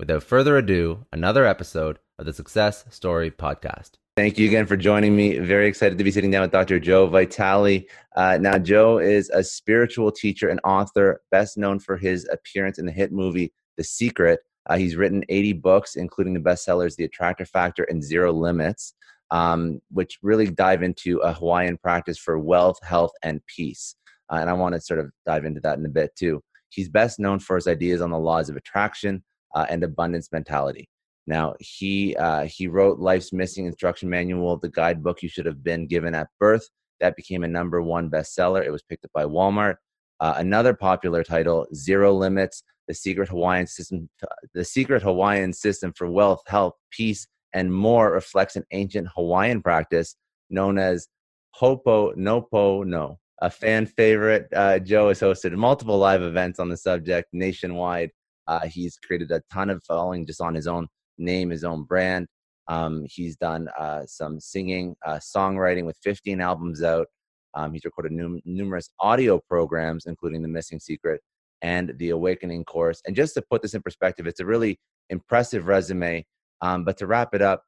Without further ado, another episode of the Success Story Podcast. Thank you again for joining me. Very excited to be sitting down with Dr. Joe Vitale. Uh, now, Joe is a spiritual teacher and author, best known for his appearance in the hit movie The Secret. Uh, he's written 80 books, including the bestsellers The Attractor Factor and Zero Limits, um, which really dive into a Hawaiian practice for wealth, health, and peace. Uh, and I want to sort of dive into that in a bit too. He's best known for his ideas on the laws of attraction uh, and abundance mentality. Now he uh, he wrote Life's Missing Instruction Manual, the guidebook you should have been given at birth. That became a number one bestseller. It was picked up by Walmart. Uh, another popular title, Zero Limits: The Secret Hawaiian System, The Secret Hawaiian System for Wealth, Health, Peace, and More, reflects an ancient Hawaiian practice known as Ho'oponopono. A fan favorite, uh, Joe has hosted multiple live events on the subject nationwide. Uh, he's created a ton of following just on his own name his own brand. Um, he's done uh, some singing, uh, songwriting with 15 albums out. Um, he's recorded num- numerous audio programs, including The Missing Secret and The Awakening Course. And just to put this in perspective, it's a really impressive resume. Um, but to wrap it up,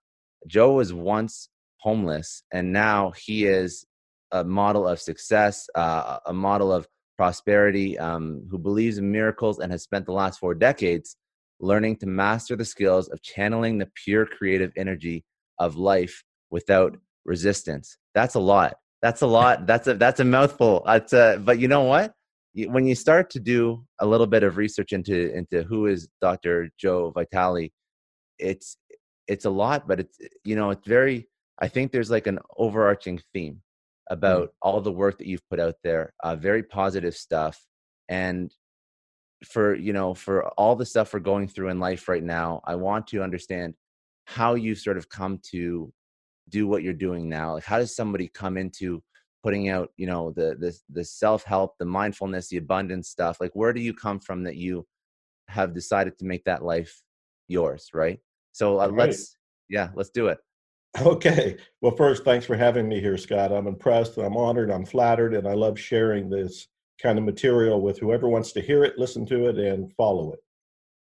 Joe was once homeless, and now he is a model of success, uh, a model of prosperity, um, who believes in miracles and has spent the last four decades learning to master the skills of channeling the pure creative energy of life without resistance. That's a lot. That's a lot. That's a that's a mouthful. That's a, but you know what? When you start to do a little bit of research into into who is Dr. Joe Vitale, it's it's a lot, but it's you know it's very. I think there's like an overarching theme about mm-hmm. all the work that you've put out there. Uh, very positive stuff, and for you know for all the stuff we're going through in life right now i want to understand how you sort of come to do what you're doing now like how does somebody come into putting out you know the the, the self-help the mindfulness the abundance stuff like where do you come from that you have decided to make that life yours right so uh, right. let's yeah let's do it okay well first thanks for having me here scott i'm impressed i'm honored i'm flattered and i love sharing this kind of material with whoever wants to hear it, listen to it, and follow it.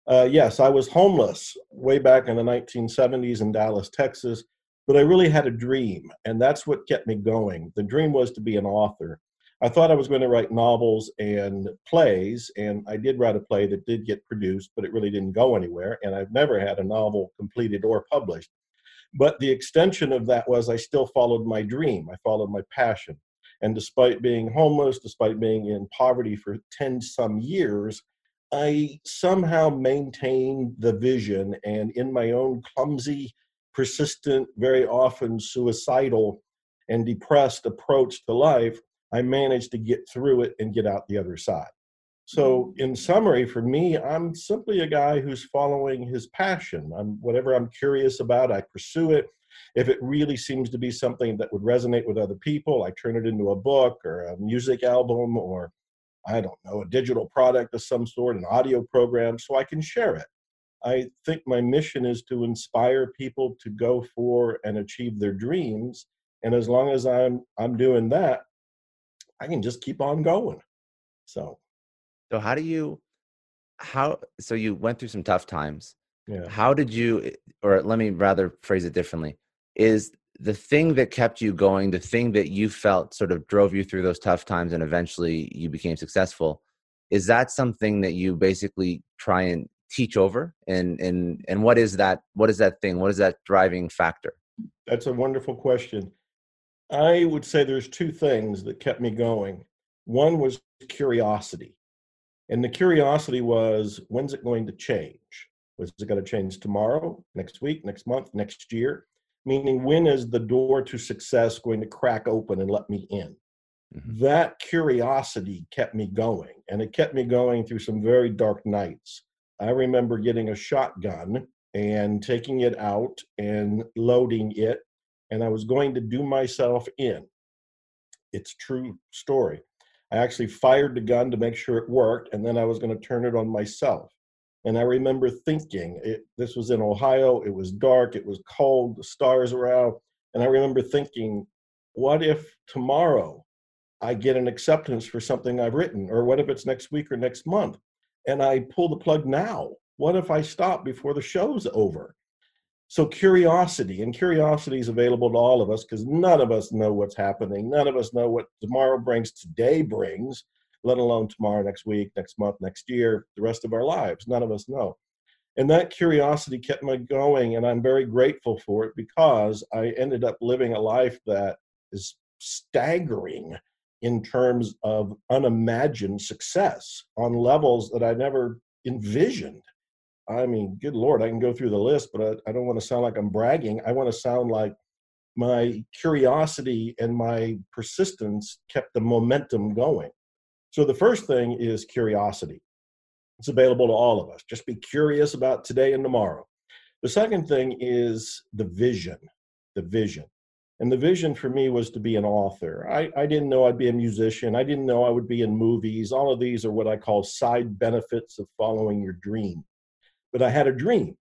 Uh, yes, I was homeless way back in the 1970s in Dallas, Texas, but I really had a dream, and that's what kept me going. The dream was to be an author. I thought I was going to write novels and plays, and I did write a play that did get produced, but it really didn't go anywhere, and I've never had a novel completed or published. But the extension of that was I still followed my dream, I followed my passion. And despite being homeless, despite being in poverty for 10 some years, I somehow maintained the vision and in my own clumsy, persistent, very often suicidal and depressed approach to life, I managed to get through it and get out the other side. So, in summary, for me, I'm simply a guy who's following his passion. I'm whatever I'm curious about, I pursue it. If it really seems to be something that would resonate with other people, I turn it into a book or a music album or I don't know, a digital product of some sort, an audio program, so I can share it. I think my mission is to inspire people to go for and achieve their dreams. And as long as I'm I'm doing that, I can just keep on going. So So how do you how so you went through some tough times. yeah. How did you eh, or let me rather phrase it differently. Is the thing that kept you going, the thing that you felt sort of drove you through those tough times and eventually you became successful, is that something that you basically try and teach over? And and and what is that what is that thing? What is that driving factor? That's a wonderful question. I would say there's two things that kept me going. One was curiosity. And the curiosity was when's it going to change? Was it going to change tomorrow, next week, next month, next year? Meaning, when is the door to success going to crack open and let me in? Mhm. That curiosity kept me going, and it kept me going through some very dark nights. I remember getting a shotgun and taking it out and loading it, and I was going to do myself in. It's true story. I actually fired the gun to make sure it worked, and then I was going to turn it on myself. And I remember thinking, it, this was in Ohio, it was dark, it was cold, the stars were out. And I remember thinking, what if tomorrow I get an acceptance for something I've written? Or what if it's next week or next month? And I pull the plug now. What if I stop before the show's over? So curiosity, and curiosity is available to all of us because none of us know what's happening. None of us know what tomorrow brings, today brings, let alone tomorrow, next week, next month, next year, the rest of our lives. None of us know. And that curiosity kept me going, and I'm very grateful for it because I ended up living a life that is staggering in terms of unimagined success on levels that I never envisioned. I mean, good Lord, I can go through the list, but I, I don't want to sound like I'm bragging. I want to sound like my curiosity and my persistence kept the momentum going. So the first thing is curiosity. It's available to all of us. Just be curious about today and tomorrow. The second thing is the vision. The vision. And the vision for me was to be an author. I, I didn't know I'd be a musician. I didn't know I would be in movies. All of these are what I call side benefits of following your dream. But I had a dream.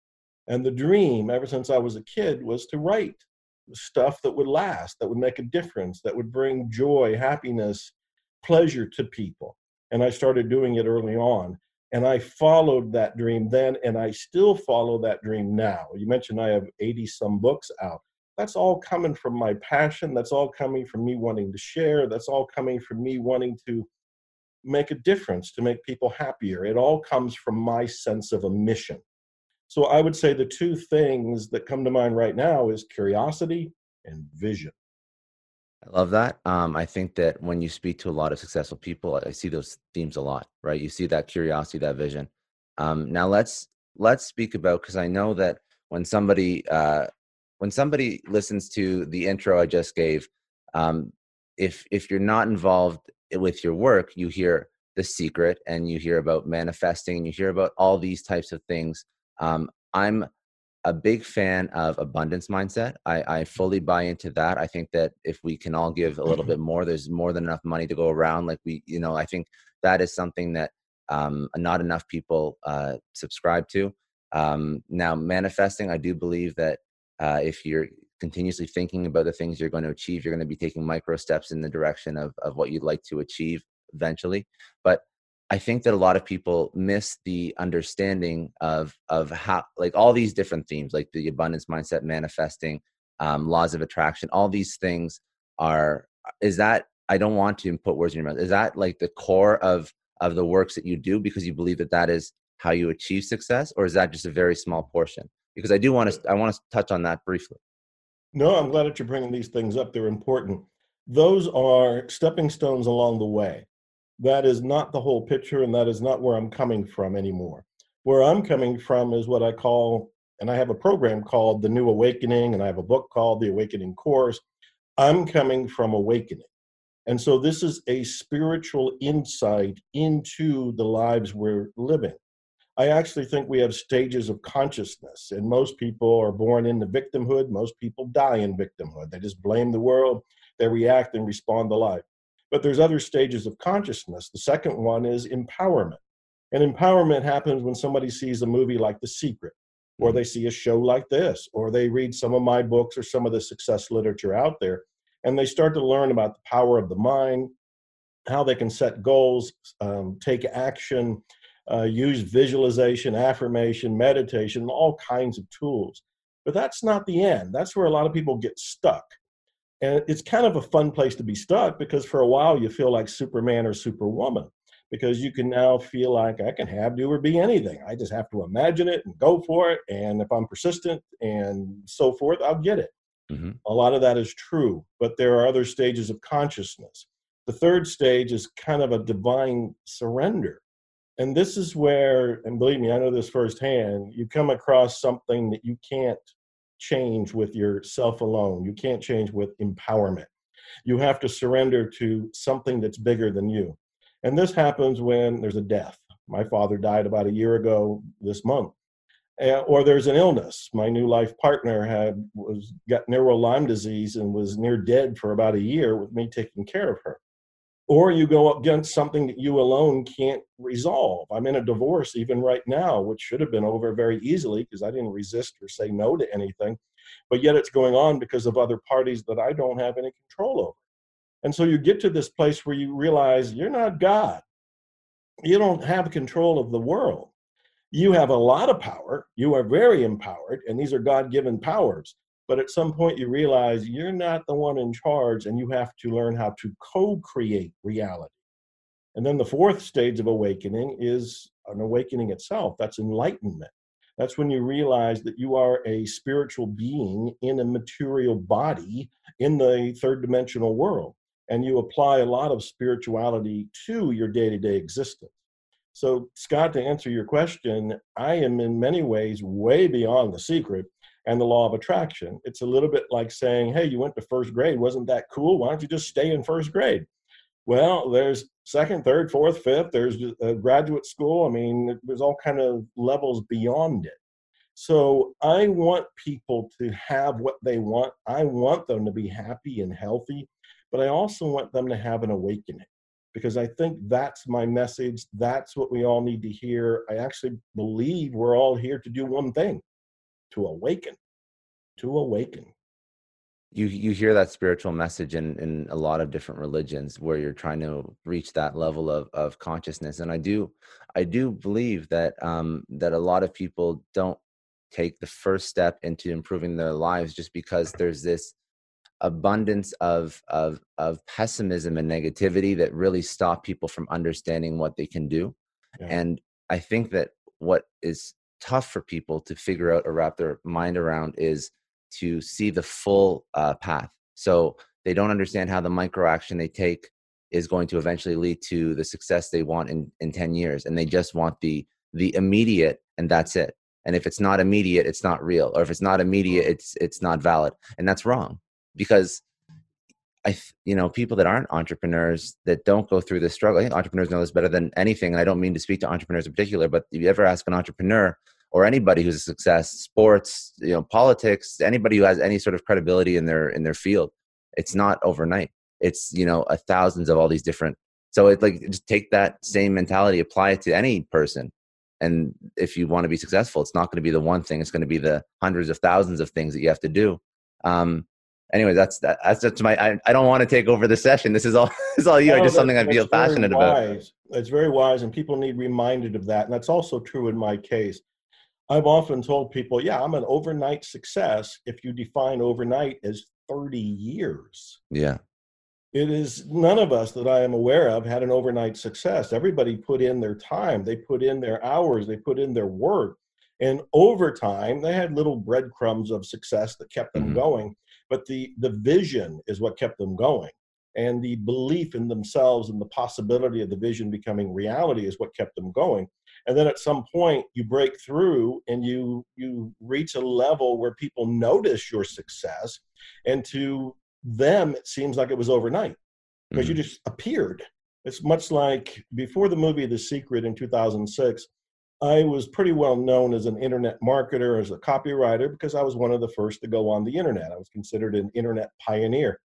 And the dream, ever since I was a kid, was to write stuff that would last, that would make a difference, that would bring joy, happiness, pleasure to people. And I started doing it early on. And I followed that dream then, and I still follow that dream now. You mentioned I have 80 some books out. That's all coming from my passion. That's all coming from me wanting to share. That's all coming from me wanting to make a difference, to make people happier. It all comes from my sense of a mission. So I would say the two things that come to mind right now is curiosity and vision. I love that. Um, I think that when you speak to a lot of successful people, I see those themes a lot, right? You see that curiosity, that vision. Um, now let's let's speak about because I know that when somebody uh, when somebody listens to the intro I just gave, um, if if you're not involved with your work, you hear the secret and you hear about manifesting and you hear about all these types of things. Um, I'm a big fan of abundance mindset. I, I fully buy into that. I think that if we can all give a little bit more, there's more than enough money to go around. Like we, you know, I think that is something that um, not enough people uh, subscribe to. Um, now, manifesting, I do believe that uh, if you're continuously thinking about the things you're going to achieve, you're going to be taking micro steps in the direction of, of what you'd like to achieve eventually. But I think that a lot of people miss the understanding of of how like all these different themes, like the abundance mindset, manifesting, um, laws of attraction. All these things are. Is that I don't want to put words in your mouth. Is that like the core of of the works that you do because you believe that that is how you achieve success, or is that just a very small portion? Because I do want to I want to touch on that briefly. No, I'm glad that you're bringing these things up. They're important. Those are stepping stones along the way. That is not the whole picture, and that is not where I'm coming from anymore. Where I'm coming from is what I call, and I have a program called The New Awakening, and I have a book called The Awakening Course. I'm coming from awakening. And so this is a spiritual insight into the lives we're living. I actually think we have stages of consciousness, and most people are born into victimhood. Most people die in victimhood. They just blame the world, they react and respond to life. But there's other stages of consciousness. The second one is empowerment. And empowerment happens when somebody sees a movie like The Secret, or they see a show like this, or they read some of my books or some of the success literature out there, and they start to learn about the power of the mind, how they can set goals, um, take action, uh, use visualization, affirmation, meditation, all kinds of tools. But that's not the end. That's where a lot of people get stuck. And it's kind of a fun place to be stuck because for a while you feel like Superman or Superwoman because you can now feel like I can have, do, or be anything. I just have to imagine it and go for it. And if I'm persistent and so forth, I'll get it. Mm-hmm. A lot of that is true, but there are other stages of consciousness. The third stage is kind of a divine surrender. And this is where, and believe me, I know this firsthand, you come across something that you can't change with yourself alone. You can't change with empowerment. You have to surrender to something that's bigger than you. And this happens when there's a death. My father died about a year ago this month. Uh, or there's an illness. My new life partner had was got neuro Lyme disease and was near dead for about a year with me taking care of her. Or you go up against something that you alone can't resolve. I'm in a divorce even right now, which should have been over very easily because I didn't resist or say no to anything. But yet it's going on because of other parties that I don't have any control over. And so you get to this place where you realize you're not God. You don't have control of the world. You have a lot of power. You are very empowered, and these are God given powers. But at some point, you realize you're not the one in charge, and you have to learn how to co create reality. And then the fourth stage of awakening is an awakening itself that's enlightenment. That's when you realize that you are a spiritual being in a material body in the third dimensional world and you apply a lot of spirituality to your day to day existence. So, Scott, to answer your question, I am in many ways way beyond the secret and the law of attraction. It's a little bit like saying, hey, you went to first grade, wasn't that cool? Why don't you just stay in first grade? Well, there's second, third, fourth, fifth, there's a uh, graduate school. I mean, there's all kind of levels beyond it. So I want people to have what they want. I want them to be happy and healthy but I also want them to have an awakening because I think that's my message. That's what we all need to hear. I actually believe we're all here to do one thing to awaken, to awaken. You, you hear that spiritual message in, in a lot of different religions where you're trying to reach that level of, of consciousness. And I do, I do believe that, um, that a lot of people don't take the first step into improving their lives just because there's this abundance of of of pessimism and negativity that really stop people from understanding what they can do yeah. and i think that what is tough for people to figure out or wrap their mind around is to see the full uh, path. So they don't understand how the micro action they take is going to eventually lead to the success they want in in 10 years and they just want the the immediate and that's it. And if it's not immediate it's not real or if it's not immediate it's it's not valid and that's wrong because I, you know, people that aren't entrepreneurs that don't go through this struggle. I think entrepreneurs know this better than anything. And I don't mean to speak to entrepreneurs in particular, but if you ever ask an entrepreneur or anybody who's a success, sports, you know, politics, anybody who has any sort of credibility in their in their field, it's not overnight. It's you know, a thousands of all these different. So it's like just take that same mentality, apply it to any person, and if you want to be successful, it's not going to be the one thing. It's going to be the hundreds of thousands of things that you have to do. Um, anyway, that's that, that's just my. I, I don't want to take over the session. This is all. This is all you. No, just something I feel passionate wise. about. It's very wise, and people need reminded of that. And that's also true in my case. I've often told people, yeah, I'm an overnight success if you define overnight as 30 years. Yeah. It is none of us that I am aware of had an overnight success. Everybody put in their time, they put in their hours, they put in their work. And over time, they had little breadcrumbs of success that kept them mm-hmm. going but the the vision is what kept them going. And the belief in themselves and the possibility of the vision becoming reality is what kept them going. And then at some point you break through and you you reach a level where people notice your success. And to them it seems like it was overnight because mm-hmm. you just appeared. It's much like before the movie the secret in 2006 I was pretty well known as an internet marketer, as a copywriter, because I was one of the first to go on the internet. I was considered an internet pioneer.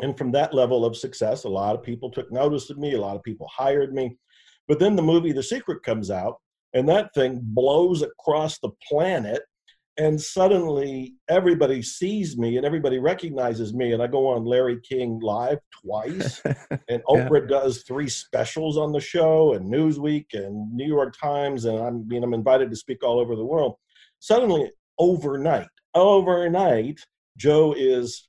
And from that level of success, a lot of people took notice of me, a lot of people hired me. But then the movie The Secret comes out, and that thing blows across the planet and suddenly everybody sees me and everybody recognizes me and i go on larry king live twice and oprah yeah. does three specials on the show and newsweek and new york times and i'm mean i'm invited to speak all over the world suddenly overnight overnight joe is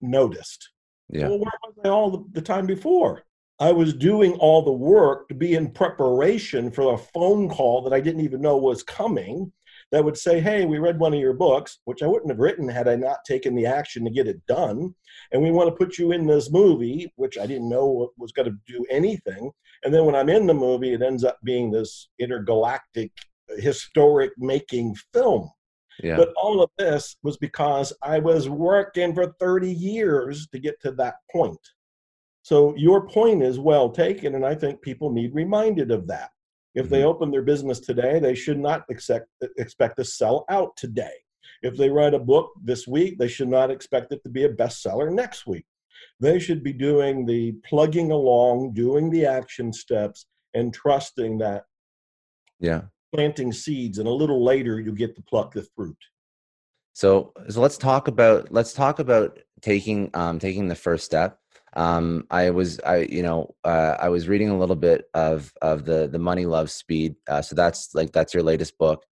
noticed yeah. well where was i all the time before I was doing all the work to be in preparation for a phone call that I didn't even know was coming that would say, Hey, we read one of your books, which I wouldn't have written had I not taken the action to get it done. And we want to put you in this movie, which I didn't know was going to do anything. And then when I'm in the movie, it ends up being this intergalactic, historic making film. Yeah. But all of this was because I was working for 30 years to get to that point. So your point is well taken, and I think people need reminded of that. If they mm-hmm. open their business today, they should not expect, expect to sell out today. If they write a book this week, they should not expect it to be a bestseller next week. They should be doing the plugging along, doing the action steps, and trusting that yeah planting seeds and a little later you get to pluck the fruit so so let's talk about let's talk about taking um taking the first step um, I was I you know uh, I was reading a little bit of of the the Money Love Speed. Uh, so that's like that's your latest book,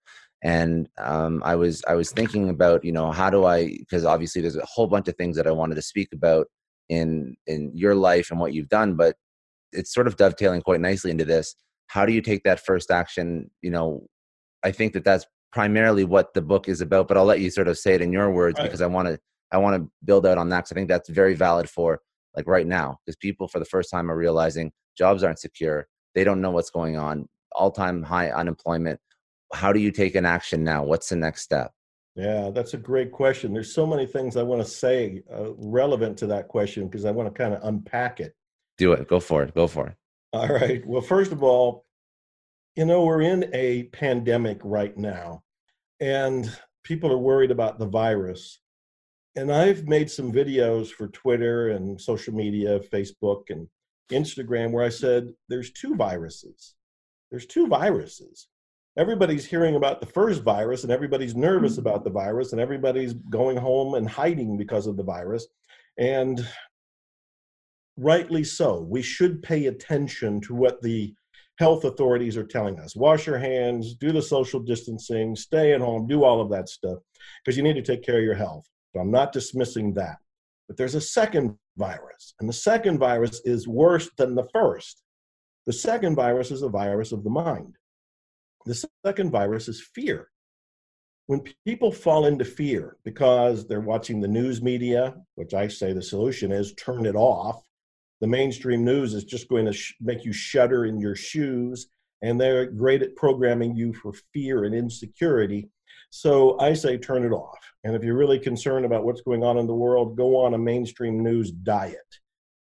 and um, I was I was thinking about you know how do I because obviously there's a whole bunch of things that I wanted to speak about in in your life and what you've done, but it's sort of dovetailing quite nicely into this. How do you take that first action? You know, I think that that's primarily what the book is about, but I'll let you sort of say it in your words right. because I want to I want to build out on that because I think that's very valid for like right now because people for the first time are realizing jobs aren't secure they don't know what's going on all-time high unemployment. How do you take an action now? What's the next step? Yeah that's a great question. There's so many things i want to say uh, relevant to that question because i want to kind of unpack it. Do it. Go for it. Go for it. All right. Well first of all you know we're in a pandemic right now and people are worried about the virus and I've made some videos for Twitter and social media, Facebook and Instagram, where I said there's two viruses. There's two viruses. Everybody's hearing about the first virus, and everybody's nervous mm-hmm. about the virus, and everybody's going home and hiding because of the virus. And rightly so. We should pay attention to what the health authorities are telling us. Wash your hands, do the social distancing, stay at home, do all of that stuff because you need to take care of your health. So I'm not dismissing that. But there's a second virus, and the second virus is worse than the first. The second virus is a virus of the mind. The second virus is fear. When people fall into fear because they're watching the news media, which I say the solution is turn it off, the mainstream news is just going to sh- make you shudder in your shoes, and they're great at programming you for fear and insecurity. So I say turn it off. And if you're really concerned about what's going on in the world, go on a mainstream news diet.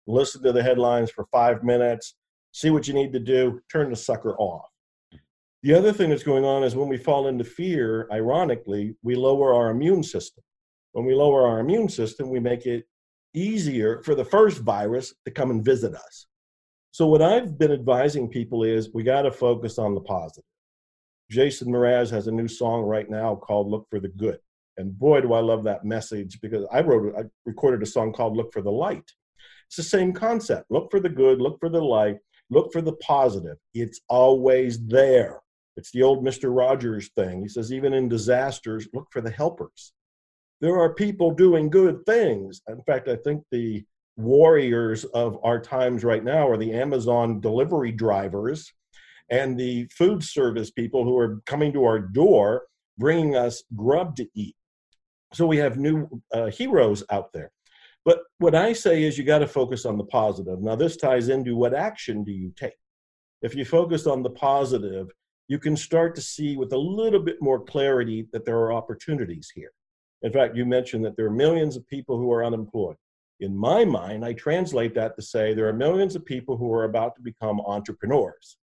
Listen to the headlines for five minutes, see what you need to do, turn the sucker off. The other thing that's going on is when we fall into fear, ironically, we lower our immune system. When we lower our immune system, we make it easier for the first virus to come and visit us. So, what I've been advising people is we got to focus on the positive. Jason Mraz has a new song right now called Look for the Good. And boy, do I love that message because I wrote, I recorded a song called Look for the Light. It's the same concept. Look for the good, look for the light, look for the positive. It's always there. It's the old Mr. Rogers thing. He says, even in disasters, look for the helpers. There are people doing good things. In fact, I think the warriors of our times right now are the Amazon delivery drivers and the food service people who are coming to our door bringing us grub to eat. So we have new uh, heroes out there. But what I say is you got to focus on the positive. Now, this ties into what action do you take? If you focus on the positive, you can start to see with a little bit more clarity that there are opportunities here. In fact, you mentioned that there are millions of people who are unemployed. In my mind, I translate that to say there are millions of people who are about to become entrepreneurs.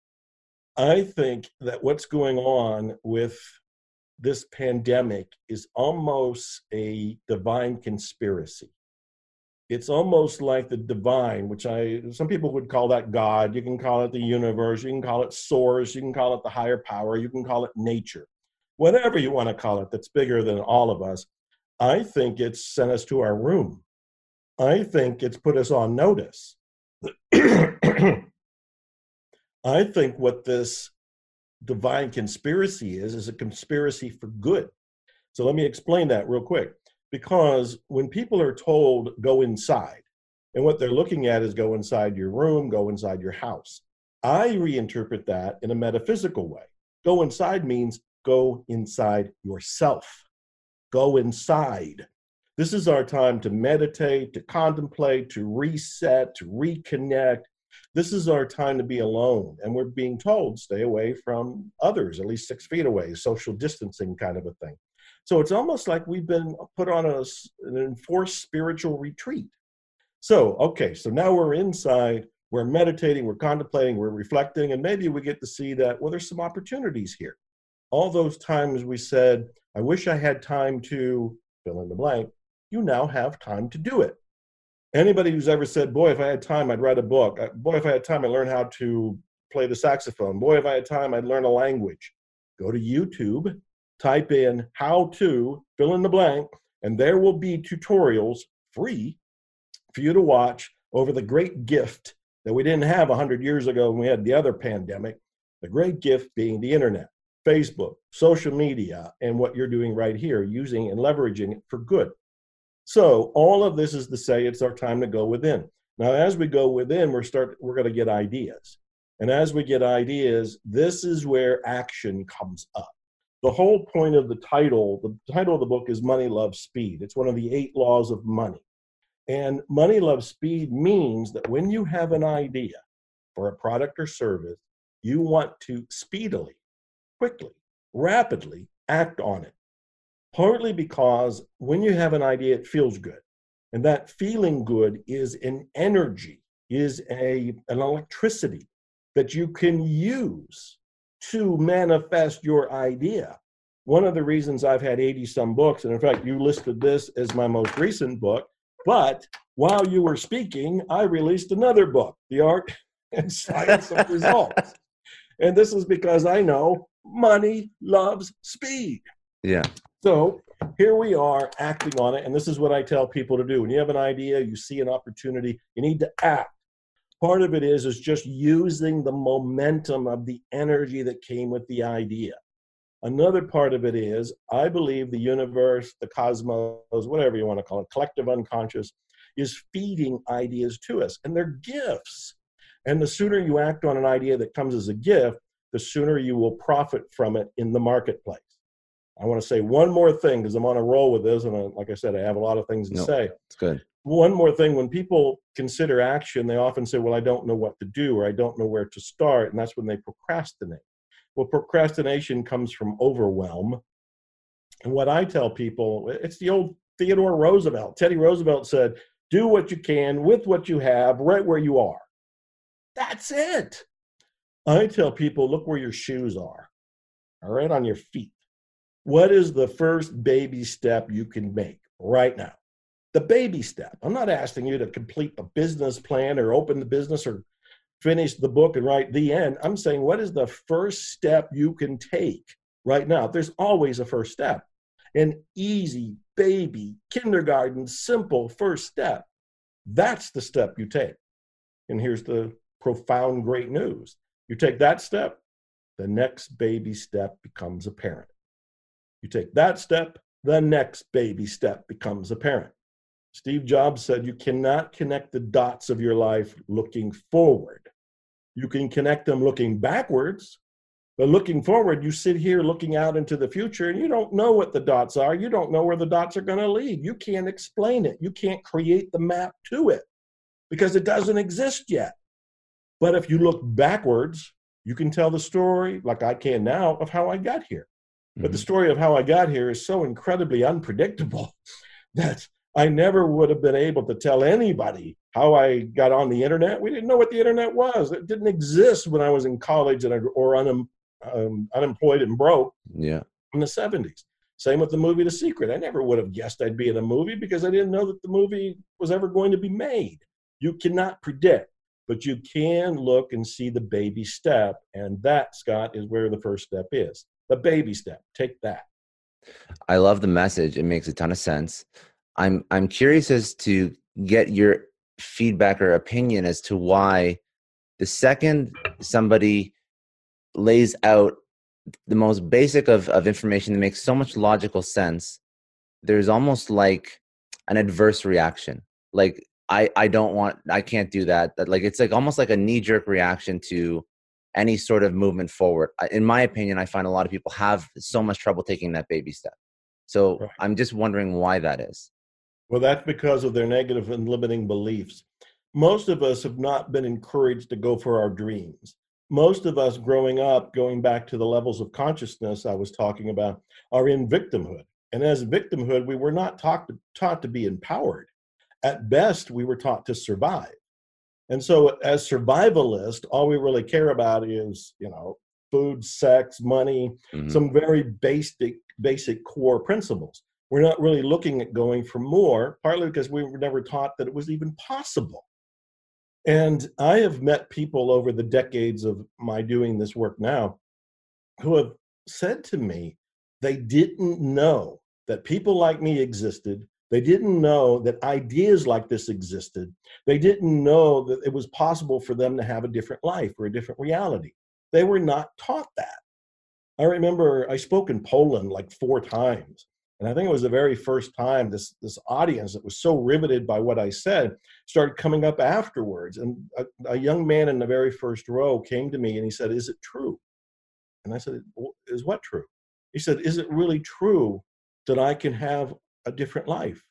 I think that what's going on with this pandemic is almost a divine conspiracy. it's almost like the divine, which I some people would call that God. You can call it the universe, you can call it source, you can call it the higher power, you can call it nature, whatever you want to call it. That's bigger than all of us. I think it's sent us to our room. I think it's put us on notice. I think what this divine conspiracy is is a conspiracy for good. So let me explain that real quick. Because when people are told go inside, and what they're looking at is go inside your room, go inside your house. I reinterpret that in a metaphysical way. Go inside means go inside yourself. Go inside. This is our time to meditate, to contemplate, to reset, to reconnect. This is our time to be alone. And we're being told stay away from others, at least six feet away, social distancing kind of a thing. So it's almost like we've been put on a, an enforced spiritual retreat. So, okay, so now we're inside, we're meditating, we're contemplating, we're reflecting, and maybe we get to see that, well, there's some opportunities here. All those times we said, I wish I had time to fill in the blank, you now have time to do it. Anybody who's ever said, boy, if I had time, I'd write a book. Boy, if I had time, I'd learn how to play the saxophone. Boy, if I had time, I'd learn a language. Go to YouTube type in how to fill in the blank, and there will be tutorials free for you to watch over the great gift that we didn't have 100 years ago when we had the other pandemic. The great gift being the internet, Facebook, social media, and what you're doing right here, using and leveraging it for good. So all of this is to say it's our time to go within. Now, as we go within, we're start we're going to get ideas, and as we get ideas, this is where action comes up the whole point of the title, the title of the book is Money Loves Speed. It's one of the eight laws of money. And money loves speed means that when you have an idea for a product or service, you want to speedily, quickly, rapidly act on it. Partly because when you have an idea, it feels good. And that feeling good is an energy, is a, an electricity that you can use to manifest your idea. One of the reasons I've had 80 some books, and in fact, you listed this as my most recent book, but while you were speaking, I released another book, The Art and Science of Results. And this is because I know money loves speed. Yeah. So here we are acting on it. And this is what I tell people to do. When you have an idea, you see an opportunity, you need to act part of it is is just using the momentum of the energy that came with the idea another part of it is i believe the universe the cosmos whatever you want to call it collective unconscious is feeding ideas to us and they're gifts and the sooner you act on an idea that comes as a gift the sooner you will profit from it in the marketplace i want to say one more thing because i'm on a roll with this and I, like i said i have a lot of things to say. it's good. One more thing when people consider action they often say well i don't know what to do or i don't know where to start and that's when they procrastinate. Well procrastination comes from overwhelm. And what i tell people it's the old theodore roosevelt. Teddy roosevelt said do what you can with what you have right where you are. That's it. I tell people look where your shoes are. All right on your feet what is the first baby step you can make right now the baby step. I'm not asking you to complete a business plan or open the business or finish the book and write the end. I'm saying, what is the first step you can take right now? There's always a first step. An easy, baby, kindergarten, simple first step. That's the step you take. And here's the profound great news you take that step, the next baby step becomes apparent. You take that step, the next baby step becomes apparent. Steve Jobs said, You cannot connect the dots of your life looking forward. You can connect them looking backwards, but looking forward, you sit here looking out into the future and you don't know what the dots are. You don't know where the dots are going to lead. You can't explain it. You can't create the map to it because it doesn't exist yet. But if you look backwards, you can tell the story, like I can now, of how I got here. Mm-hmm. But the mm-hmm. story of how I got here is so incredibly unpredictable that I never would have been able to tell anybody how I got on the internet. We didn't know what the internet was. It didn't exist when I was in college and I, or un, um, unemployed and broke. Yeah. In the 70s. Same with the movie The Secret. I never would have guessed I'd be in a movie because I didn't know that the movie was ever going to be made. You cannot predict, but you can look and see the baby step. And that, Scott, is where the first step is the baby step. Take that. I love the message. It makes a ton of sense. I'm I'm curious as to get your feedback or opinion as to why the second somebody lays out the most basic of, of information that makes so much logical sense, there's almost like an adverse reaction. Like I, I don't want I can't do that. Like it's like almost like a knee jerk reaction to any sort of movement forward. In my opinion, I find a lot of people have so much trouble taking that baby step. So right. I'm just wondering why that is. Well, that's because of their negative and limiting beliefs. Most of us have not been encouraged to go for our dreams. Most of us growing up, going back to the levels of consciousness I was talking about, are in victimhood. And as victimhood, we were not taught to, taught to be empowered. At best, we were taught to survive. And so, as survivalists, all we really care about is, you know, food, sex, money, mm-hmm. some very basic, basic core principles. We're not really looking at going for more, partly because we were never taught that it was even possible. And I have met people over the decades of my doing this work now who have said to me they didn't know that people like me existed they didn't know that ideas like this existed. They didn't know that it was possible for them to have a different life or a different reality. They were not taught that. I remember I spoke in Poland like four times. And I think it was the very first time this, this audience that was so riveted by what I said started coming up afterwards. And a, a young man in the very first row came to me and he said, Is it true? And I said, Is what true? He said, Is it really true that I can have a different life,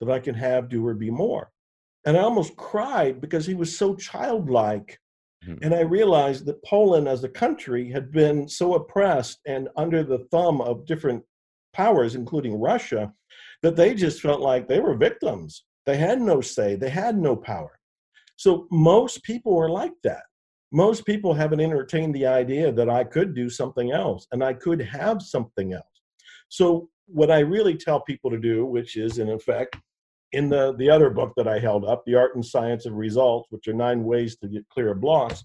that I can have, do, or be more. And I almost cried because he was so childlike. Mm-hmm. And I realized that Poland as a country had been so oppressed and under the thumb of different powers, including Russia, that they just felt like they were victims. They had no say, they had no power. So most people are like that. Most people haven't entertained the idea that I could do something else and I could have something else. So what I really tell people to do, which is in effect in the, the other book that I held up, The Art and Science of Results, which are nine ways to get clear of blocks,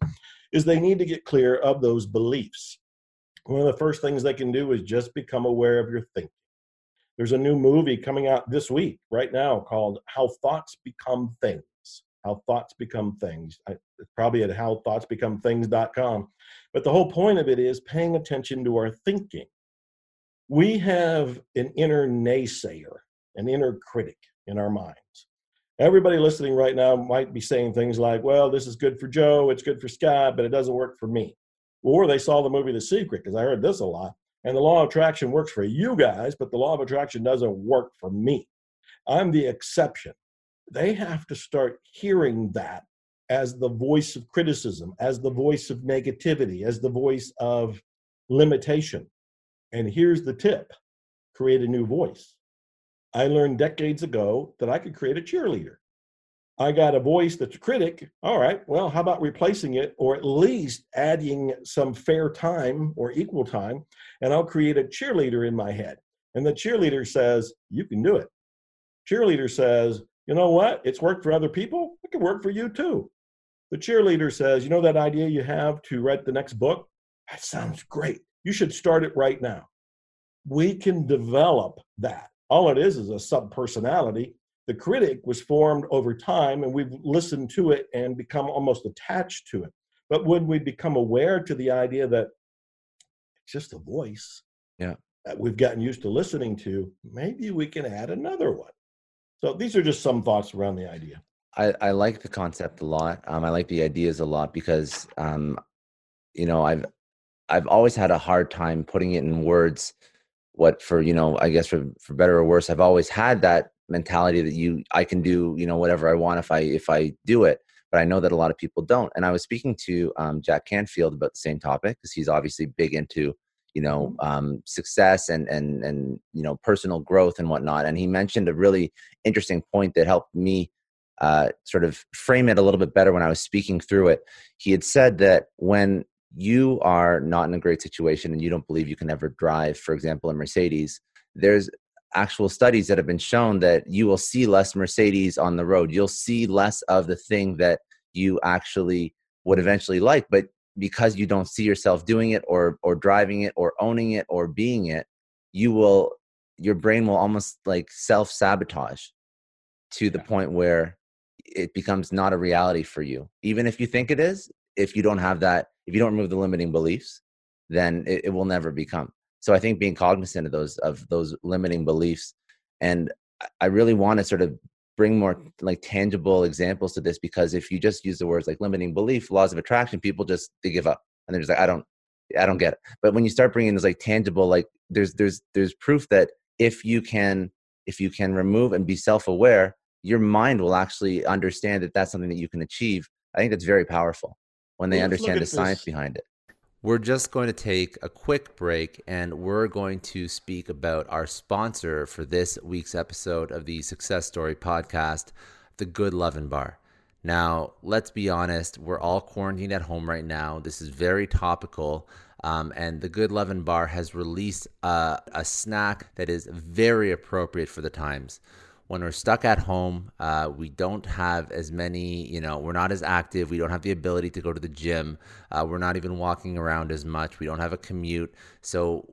is they need to get clear of those beliefs. One of the first things they can do is just become aware of your thinking. There's a new movie coming out this week, right now, called How Thoughts Become Things. How Thoughts Become Things. I, probably at howthoughtsbecomethings.com. But the whole point of it is paying attention to our thinking we have an inner naysayer, an inner critic in our minds. Everybody listening right now might be saying things like, well, this is good for Joe, it's good for Scott, but it doesn't work for me. Or they saw the movie The Secret, because I heard this a lot. And the law of attraction works for you guys, but the law of attraction doesn't work for me. I'm the exception. They have to start hearing that as the voice of criticism, as the voice of negativity, as the voice of limitation. And here's the tip create a new voice. I learned decades ago that I could create a cheerleader. I got a voice that's a critic. All right, well, how about replacing it or at least adding some fair time or equal time? And I'll create a cheerleader in my head. And the cheerleader says, You can do it. Cheerleader says, You know what? It's worked for other people. It can work for you too. The cheerleader says, You know that idea you have to write the next book? That sounds great. You should start it right now. We can develop that. All it is is a subpersonality. The critic was formed over time, and we've listened to it and become almost attached to it. But when we become aware to the idea that it's just a voice, yeah, that we've gotten used to listening to, maybe we can add another one. So these are just some thoughts around the idea. I, I like the concept a lot. Um, I like the ideas a lot because, um, you know, I've I've always had a hard time putting it in words. What for you know, I guess for for better or worse, I've always had that mentality that you I can do you know whatever I want if I if I do it. But I know that a lot of people don't. And I was speaking to um, Jack Canfield about the same topic because he's obviously big into you know mm-hmm. um, success and and and you know personal growth and whatnot. And he mentioned a really interesting point that helped me uh, sort of frame it a little bit better when I was speaking through it. He had said that when you are not in a great situation and you don't believe you can ever drive, for example, a Mercedes, there's actual studies that have been shown that you will see less Mercedes on the road. You'll see less of the thing that you actually would eventually like, but because you don't see yourself doing it or or driving it or owning it or being it, you will your brain will almost like self sabotage to the point where it becomes not a reality for you. Even if you think it is, if you don't have that, if you don't remove the limiting beliefs, then it, it will never become. So I think being cognizant of those of those limiting beliefs, and I really want to sort of bring more like tangible examples to this because if you just use the words like limiting belief, laws of attraction, people just they give up and they're just like I don't I don't get it. But when you start bringing this like tangible, like there's there's there's proof that if you can if you can remove and be self-aware your mind will actually understand that that's something that you can achieve i think that's very powerful when they well, understand the science behind it we're just going to take a quick break and we're going to speak about our sponsor for this week's episode of the Success Story podcast, the Good Lovin' Bar. Now, let's be honest, we're all quarantined at home right now. This is very topical. Um, and the Good Lovin' Bar has released uh, a snack that is very appropriate for the times. When we're stuck at home, uh, we don't have as many, you know, we're not as active. We don't have the ability to go to the gym. Uh, we're not even walking around as much. We don't have a commute. So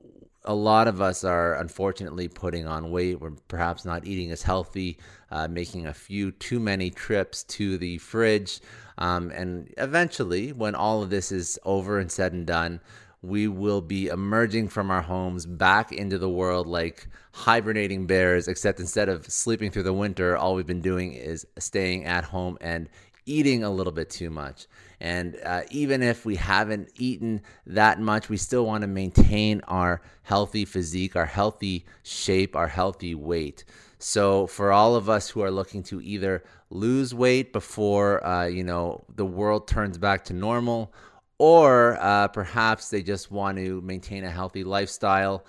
a lot of us are unfortunately putting on weight. We're perhaps not eating as healthy, uh, making a few too many trips to the fridge. Um, and eventually, when all of this is over and said and done, we will be emerging from our homes back into the world like hibernating bears, except instead of sleeping through the winter, all we've been doing is staying at home and eating a little bit too much. And uh, even if we haven't eaten that much, we still want to maintain our healthy physique, our healthy shape, our healthy weight. So, for all of us who are looking to either lose weight before uh, you know the world turns back to normal, or uh, perhaps they just want to maintain a healthy lifestyle.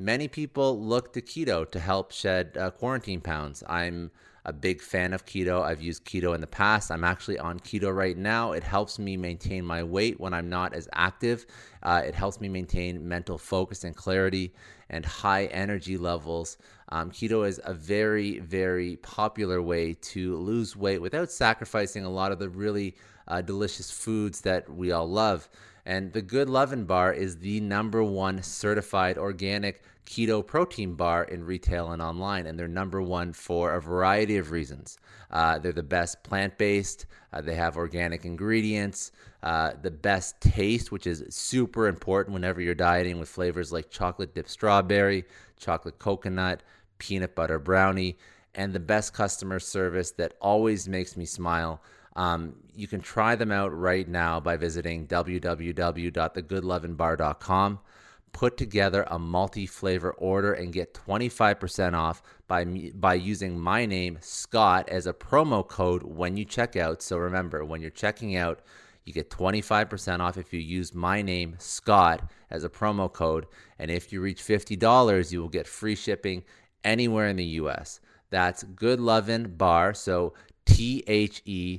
Many people look to keto to help shed uh, quarantine pounds. I'm a big fan of keto. I've used keto in the past. I'm actually on keto right now. It helps me maintain my weight when I'm not as active. Uh, it helps me maintain mental focus and clarity and high energy levels. Um, keto is a very, very popular way to lose weight without sacrificing a lot of the really uh, delicious foods that we all love. And the Good Lovin' Bar is the number one certified organic keto protein bar in retail and online. And they're number one for a variety of reasons. Uh, they're the best plant based, uh, they have organic ingredients, uh, the best taste, which is super important whenever you're dieting with flavors like chocolate dipped strawberry, chocolate coconut, peanut butter brownie, and the best customer service that always makes me smile. Um, you can try them out right now by visiting www.thegoodlovinbar.com. Put together a multi flavor order and get 25% off by, by using my name, Scott, as a promo code when you check out. So remember, when you're checking out, you get 25% off if you use my name, Scott, as a promo code. And if you reach $50, you will get free shipping anywhere in the US. That's Good Lovin' Bar. So T H E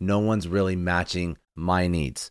No one's really matching my needs.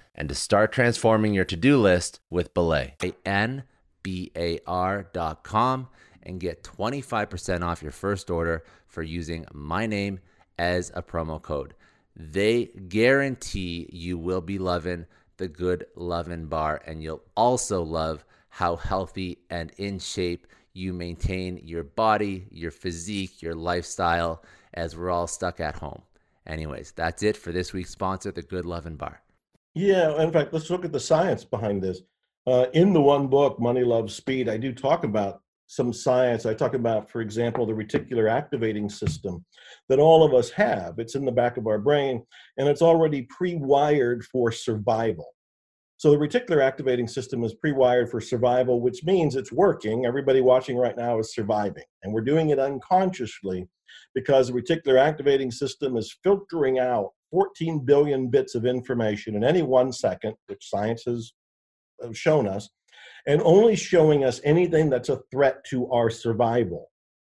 and to start transforming your to do list with Belay. N B A R dot com and get 25% off your first order for using my name as a promo code. They guarantee you will be loving the good loving bar and you'll also love how healthy and in shape you maintain your body, your physique, your lifestyle as we're all stuck at home. Anyways, that's it for this week's sponsor, the Good Loving Bar. Yeah, in fact, let's look at the science behind this. Uh, in the one book, Money Love Speed, I do talk about some science. I talk about, for example, the reticular activating system that all of us have. It's in the back of our brain, and it's already pre wired for survival. So the reticular activating system is pre-wired for survival, which means it's working. Everybody watching right now is surviving. And we're doing it unconsciously because the reticular activating system is filtering out 14 billion bits of information in any one second, which science has shown us, and only showing us anything that's a threat to our survival.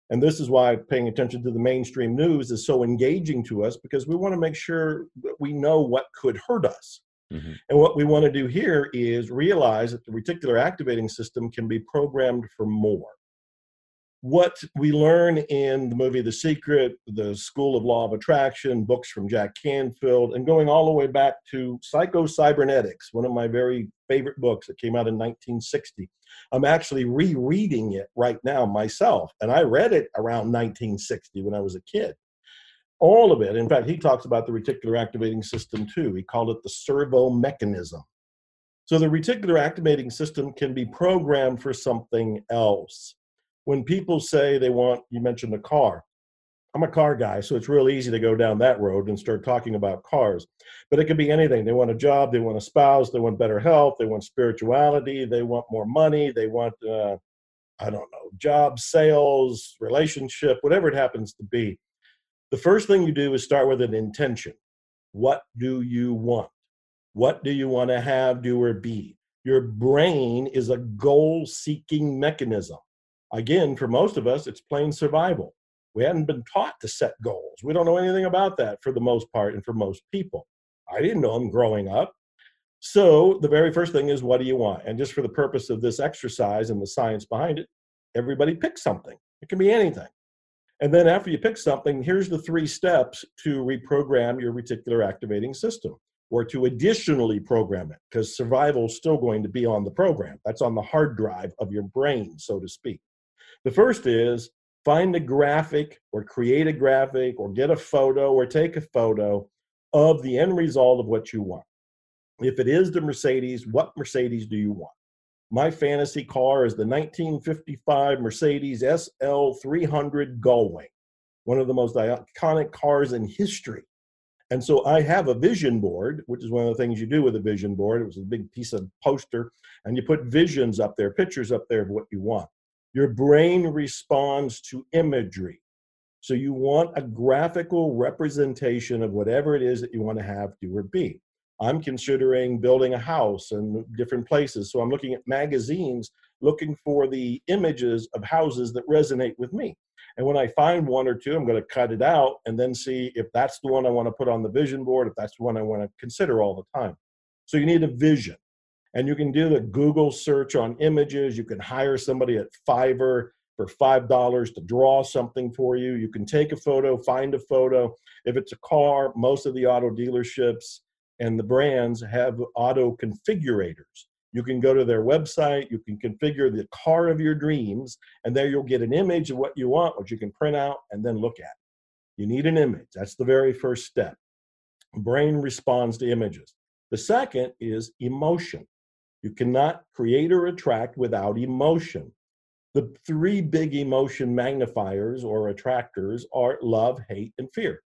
And this is why paying attention to the mainstream news is so engaging to us because we want to make sure that we know what could hurt us. Mm-hmm. And what we want to do here is realize that the reticular activating system can be programmed for more. What we learn in the movie The Secret, the School of Law of Attraction, books from Jack Canfield, and going all the way back to Psycho-Cybernetics, one of my very favorite books that came out in 1960. I'm actually rereading it right now myself, and I read it around 1960 when I was a kid all of it. In fact, he talks about the reticular activating system too. He called it the servo mechanism. So the reticular activating system can be programmed for something else. When people say they want, you mentioned a car. I'm a car guy, so it's real easy to go down that road and start talking about cars. But it could be anything. They want a job, they want a spouse, they want better health, they want spirituality, they want more money, they want, uh, I don't know, job, sales, relationship, whatever it happens to be the first thing you do is start with an intention. What do you want? What do you want to have, do, or be? Your brain is a goal seeking mechanism. Again, for most of us, it's plain survival. We hadn't been taught to set goals. We don't know anything about that for the most part and for most people. I didn't know them growing up. So, the very first thing is, what do you want? And just for the purpose of this exercise and the science behind it, everybody picks something. It can be anything. And then after you pick something, here's the three steps to reprogram your reticular activating system or to additionally program it because survival is still going to be on the program. That's on the hard drive of your brain, so to speak. The first is find a graphic or create a graphic or get a photo or take a photo of the end result of what you want. If it is the Mercedes, what Mercedes do you want? My fantasy car is the 1955 Mercedes SL300 Gullwing, one of the most iconic cars in history. And so I have a vision board, which is one of the things you do with a vision board. It was a big piece of poster, and you put visions up there, pictures up there of what you want. Your brain responds to imagery. So you want a graphical representation of whatever it is that you want to have, do, or be. I'm considering building a house in different places. So I'm looking at magazines, looking for the images of houses that resonate with me. And when I find one or two, I'm going to cut it out and then see if that's the one I want to put on the vision board, if that's the one I want to consider all the time. So you need a vision. And you can do the Google search on images. You can hire somebody at Fiverr for $5 to draw something for you. You can take a photo, find a photo. If it's a car, most of the auto dealerships and the brands have auto configurators. You can go to their website, you can configure the car of your dreams, and there you'll get an image of what you want, which you can print out and then look at. You need an image. That's the very first step. Brain responds to images. The second is emotion. You cannot create or attract without emotion. The three big emotion magnifiers or attractors are love, hate, and fear.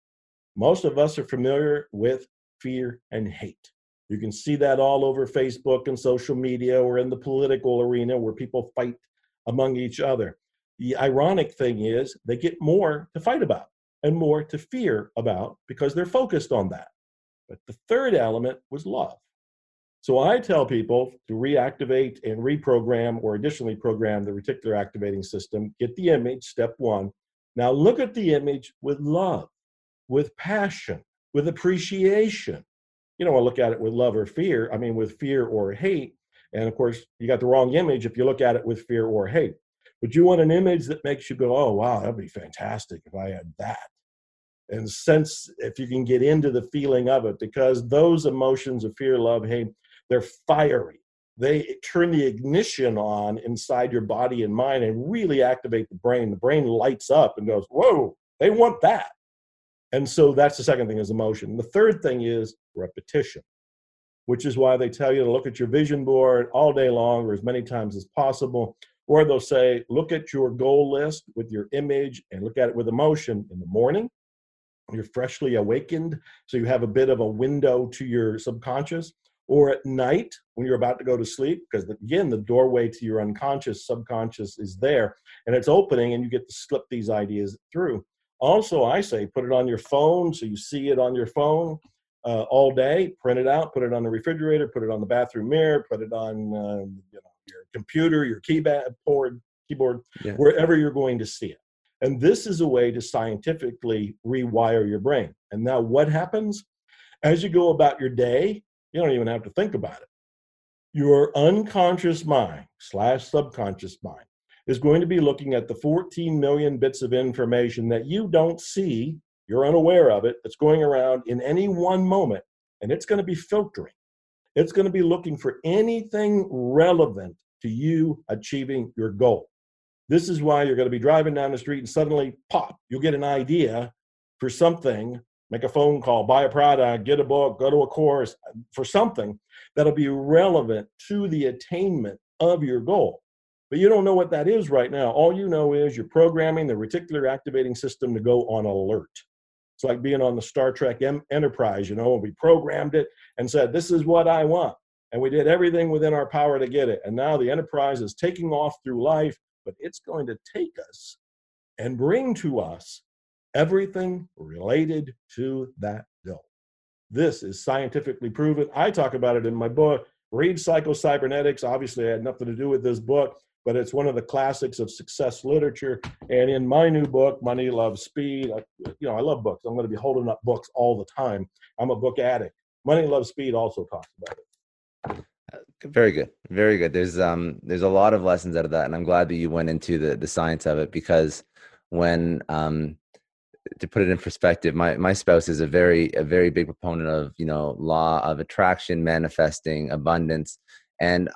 Most of us are familiar with fear, and hate. You can see that all over Facebook and social media or in the political arena where people fight among each other. The ironic thing is they get more to fight about and more to fear about because they're focused on that. But the third element was love. So I tell people to reactivate and reprogram or additionally program the reticular activating system, get the image, step one. Now look at the image with love, with passion, with appreciation. You don't want to look at it with love or fear, I mean, with fear or hate. And of course, you got the wrong image if you look at it with fear or hate. But you want an image that makes you go, oh, wow, that'd be fantastic if I had that and sense if you can get into the feeling of it because those emotions of fear love hate they're fiery. They turn the ignition on inside your body and mind and really activate the brain. The brain lights up and goes whoa they want that. And so that's the second thing is emotion. The third thing is repetition which is why they tell you to look at your vision board all day long or as many times as possible or they'll say look at your goal list with your image and look at it with emotion in the morning. You're freshly awakened, so you have a bit of a window to your subconscious, or at night when you're about to go to sleep, because again, the doorway to your unconscious, subconscious is there, and it's opening, and you get to slip these ideas through. Also, I say put it on your phone so you see it on your phone uh, all day. Print it out, put it on the refrigerator, put it on the bathroom mirror, put it on uh, you know, your computer, your keyboard, keyboard, yeah. wherever you're going to see it. And this is a way to scientifically rewire your brain. And now, what happens? As you go about your day, you don't even have to think about it. Your unconscious mind slash subconscious mind is going to be looking at the 14 million bits of information that you don't see, you're unaware of it, that's going around in any one moment, and it's going to be filtering. It's going to be looking for anything relevant to you achieving your goal. This is why you're going to be driving down the street and suddenly pop, you'll get an idea for something, make a phone call, buy a product, get a book, go to a course for something that'll be relevant to the attainment of your goal. But you don't know what that is right now. All you know is you're programming the reticular activating system to go on alert. It's like being on the Star Trek Enterprise, you know, we programmed it and said, This is what I want. And we did everything within our power to get it. And now the Enterprise is taking off through life but it's going to take us and bring to us everything related to that goal. This is scientifically proven. I talk about it in my book, Read Psycho-Cybernetics. Obviously, I had nothing to do with this book, but it's one of the classics of success literature. And in my new book, Money, Loves Speed, you know, I love books. I'm going to be holding up books all the time. I'm a book addict. Money, Loves Speed also talks about it. Very good. Very good. There's um there's a lot of lessons out of that and I'm glad that you went into the the science of it because when um to put it in perspective, my my spouse is a very a very big proponent of, you know, law of attraction, manifesting, abundance. And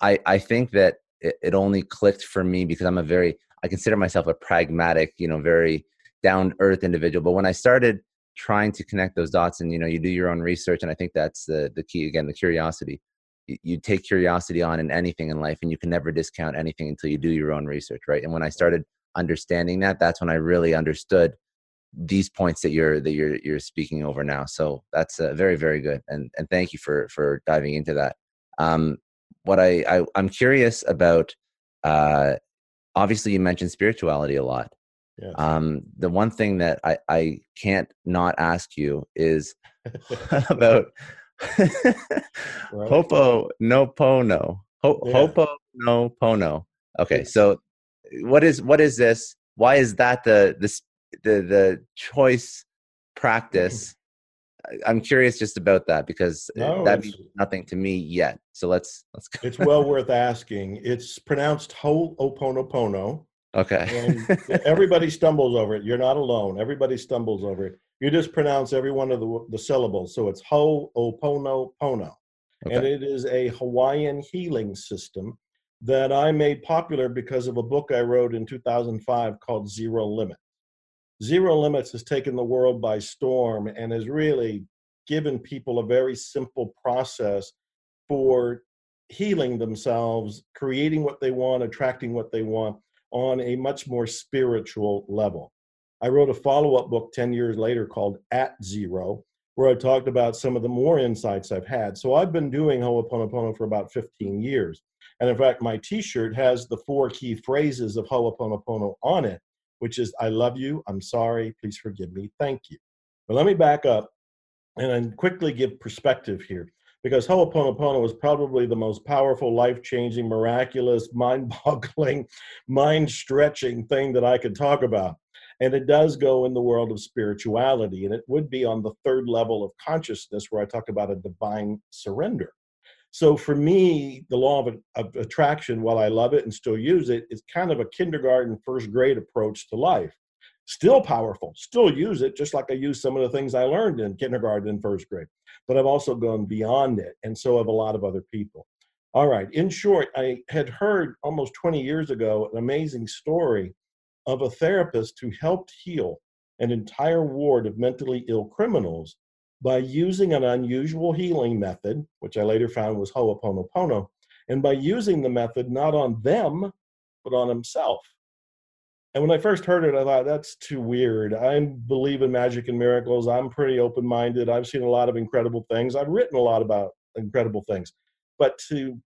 I I think that it, it only clicked for me because I'm a very I consider myself a pragmatic, you know, very down earth individual. But when I started trying to connect those dots and you know you do your own research and i think that's the the key again the curiosity you take curiosity on in anything in life and you can never discount anything until you do your own research right and when i started understanding that that's when i really understood these points that you're that you're you're speaking over now so that's uh, very very good and and thank you for for diving into that um what i, I i'm curious about uh obviously you mentioned spirituality a lot yes. um the one thing that i i can't not ask you is about Hopo no pono. Ho- yeah. Hopo no pono. Okay, so what is what is this? Why is that the the the, the choice mm-hmm. practice? I'm curious just about that because uh, no, that means nothing to me yet. So let's let's. Go. it's well worth asking. It's pronounced Ho'oponopono. Okay. and everybody stumbles over it. You're not alone. Everybody stumbles over it. You just pronounce every one of the, the syllables. So it's Ho'oponopono. Okay. And it is a Hawaiian healing system that I made popular because of a book I wrote in 2005 called Zero Limits. Zero Limits has taken the world by storm and has really given people a very simple process for healing themselves, creating what they want, attracting what they want on a much more spiritual level. I wrote a follow up book 10 years later called At Zero, where I talked about some of the more insights I've had. So I've been doing Ho'oponopono for about 15 years. And in fact, my t shirt has the four key phrases of Ho'oponopono on it, which is I love you, I'm sorry, please forgive me, thank you. But let me back up and then quickly give perspective here because Ho'oponopono is probably the most powerful, life changing, miraculous, mind boggling, mind stretching thing that I could talk about. And it does go in the world of spirituality, and it would be on the third level of consciousness where I talk about a divine surrender. So for me, the law of, of attraction, while I love it and still use it, is kind of a kindergarten, first grade approach to life. Still powerful, still use it, just like I use some of the things I learned in kindergarten and first grade. But I've also gone beyond it, and so have a lot of other people. All right, in short, I had heard almost 20 years ago an amazing story of a therapist who helped heal an entire ward of mentally ill criminals by using an unusual healing method, which I later found was Ho'oponopono, and by using the method not on them, but on himself. And when I first heard it, I thought, that's too weird. I believe in magic and miracles. I'm pretty open minded. I've seen a lot of incredible things. I've written a lot about incredible things. But to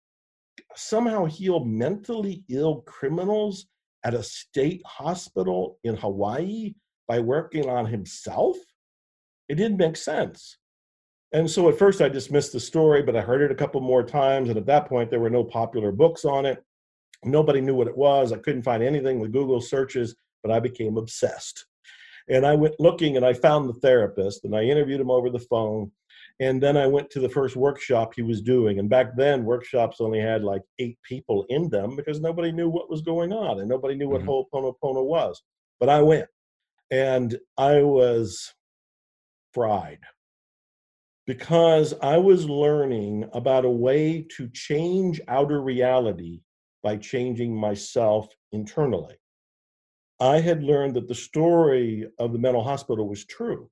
somehow heal mentally ill criminals at a state hospital in Hawaii by working on himself? It didn't make sense. And so at first I dismissed the story, but I heard it a couple more times. And at that point, there were no popular books on it. Nobody knew what it was. I couldn't find anything with Google searches, but I became obsessed. And I went looking and I found the therapist and I interviewed him over the phone. And then I went to the first workshop he was doing. And back then, workshops only had like eight people in them because nobody knew what was going on and nobody knew what mm-hmm. Ho'oponopono was. But I went and I was fried because I was learning about a way to change outer reality by changing myself internally. I had learned that the story of the mental hospital was true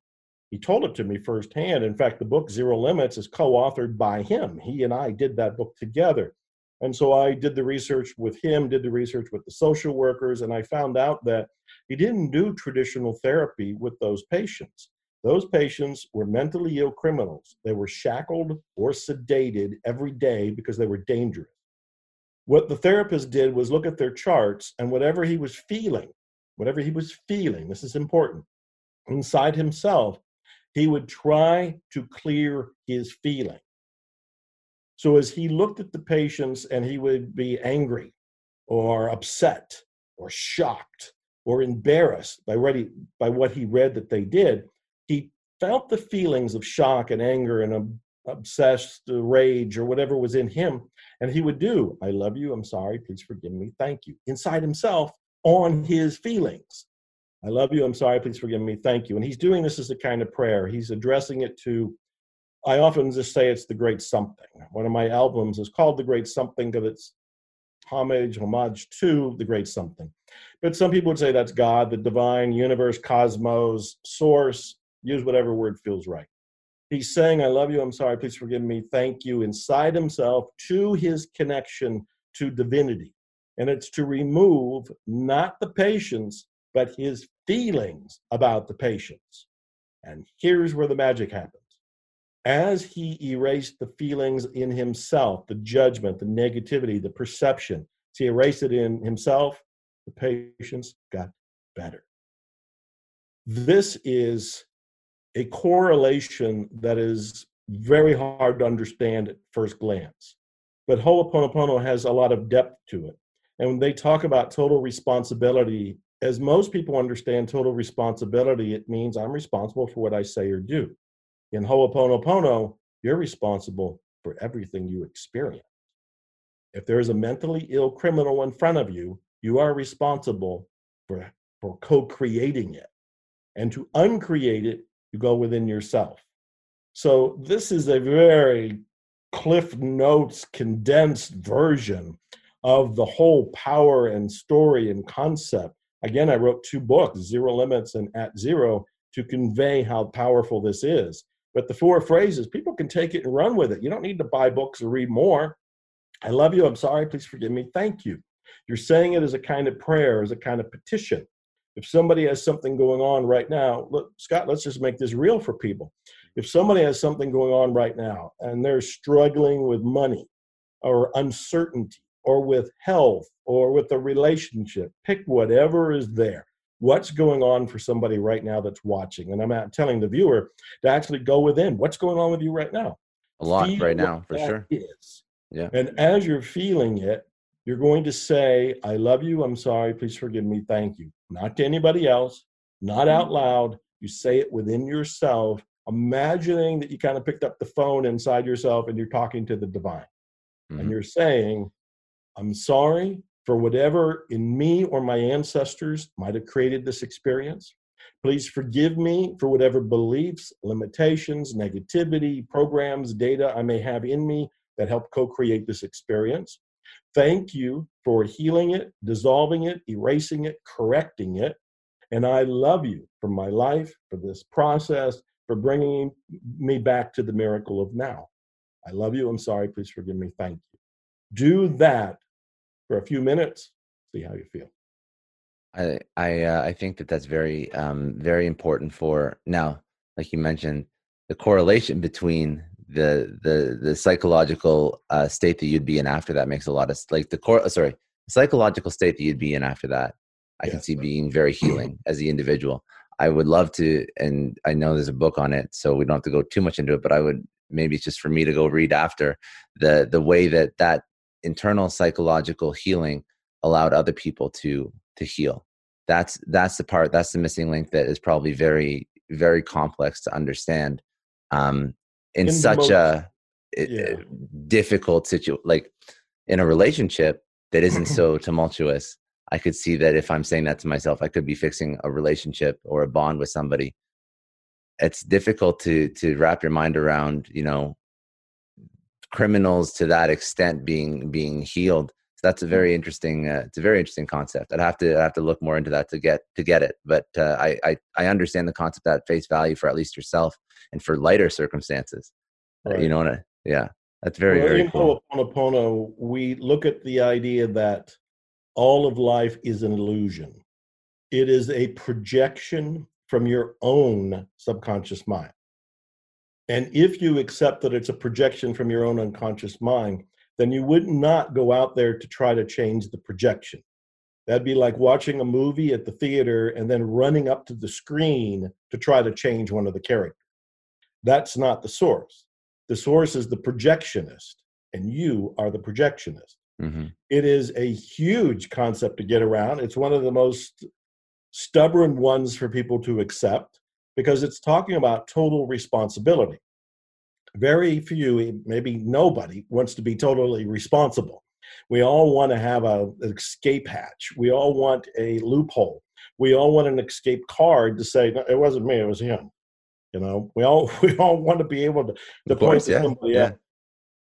he told it to me firsthand. In fact, the book Zero Limits is co authored by him. He and I did that book together. And so I did the research with him, did the research with the social workers, and I found out that he didn't do traditional therapy with those patients. Those patients were mentally ill criminals. They were shackled or sedated every day because they were dangerous. What the therapist did was look at their charts and whatever he was feeling, whatever he was feeling, this is important, inside himself, he would try to clear his feeling. So as he looked at the patients and he would be angry or upset or shocked or embarrassed by, ready, by what he read that they did, he felt the feelings of shock and anger and obsessed uh, rage or whatever was in him. And he would do, I love you, I'm sorry, please forgive me, thank you, inside himself on his feelings. I love you. I'm sorry. Please forgive me. Thank you. And he's doing this as a kind of prayer. He's addressing it to, I often just say it's the great something. One of my albums is called The Great Something because it's homage, homage to the great something. But some people would say that's God, the divine, universe, cosmos, source, use whatever word feels right. He's saying, I love you, I'm sorry, please forgive me, thank you, inside himself to his connection to divinity. And it's to remove not the patients, but his feelings about the patients. And here's where the magic happens. As he erased the feelings in himself, the judgment, the negativity, the perception, he erased it in himself, the patients got better. This is a correlation that is very hard to understand at first glance. But Ho'oponopono has a lot of depth to it. And when they talk about total responsibility as most people understand total responsibility, it means I'm responsible for what I say or do. In Ho'oponopono, you're responsible for everything you experience. If there is a mentally ill criminal in front of you, you are responsible for, for co creating it. And to uncreate it, you go within yourself. So, this is a very Cliff Notes condensed version of the whole power and story and concept Again, I wrote two books, Zero Limits and At Zero, to convey how powerful this is. But the four phrases, people can take it and run with it. You don't need to buy books or read more. I love you. I'm sorry. Please forgive me. Thank you. You're saying it as a kind of prayer, as a kind of petition. If somebody has something going on right now, look, Scott, let's just make this real for people. if somebody has something going on right now and they're struggling with money or uncertainty or with health or with a relationship, pick whatever is there. What's going on for somebody right now that's watching? And I'm telling the viewer to actually go within. What's going on with you right now? A lot Feel right now, for sure. Is. Yeah. And as you're feeling it, you're going to say, I love you. I'm sorry. Please forgive me. Thank you. Not to anybody else, not out loud. You say it within yourself, imagining that you kind of picked up the phone inside yourself and you're talking to the divine. Mm-hmm. And you're saying, I'm sorry for whatever in me or my ancestors might have created this experience. Please forgive me for whatever beliefs, limitations, negativity, programs, data I may have in me that help co create this experience. Thank you for healing it, dissolving it, erasing it, correcting it. And I love you for my life, for this process, for bringing me back to the miracle of now. I love you. I'm sorry. Please forgive me. Thank you. Do that for a few minutes. See how you feel. I I uh, I think that that's very um, very important for now. Like you mentioned, the correlation between the the the psychological uh, state that you'd be in after that makes a lot of like the core. Sorry, the psychological state that you'd be in after that. I can see being very healing as the individual. I would love to, and I know there's a book on it, so we don't have to go too much into it. But I would maybe it's just for me to go read after the the way that that internal psychological healing allowed other people to to heal. That's that's the part. That's the missing link that is probably very very complex to understand. Um, in, in such most, a yeah. difficult situation, like in a relationship that isn't so tumultuous I could see that if I'm saying that to myself, I could be fixing a relationship or a bond with somebody. It's difficult to to wrap your mind around, you know, criminals to that extent being being healed. So that's a very interesting. Uh, it's a very interesting concept. I'd have to I'd have to look more into that to get to get it. But uh, I, I I understand the concept at face value for at least yourself and for lighter circumstances. Right. Uh, you know what? I, yeah, that's very well, very in cool. Ho'oponopono, we look at the idea that all of life is an illusion. It is a projection from your own subconscious mind. And if you accept that it's a projection from your own unconscious mind, then you would not go out there to try to change the projection. That'd be like watching a movie at the theater and then running up to the screen to try to change one of the characters. That's not the source. The source is the projectionist, and you are the projectionist. Mm-hmm. It is a huge concept to get around. It's one of the most stubborn ones for people to accept because it's talking about total responsibility. Very few, maybe nobody, wants to be totally responsible. We all want to have a, an escape hatch. We all want a loophole. We all want an escape card to say, no, it wasn't me, it was him. You know, we all we all want to be able to, to point to yeah, somebody yeah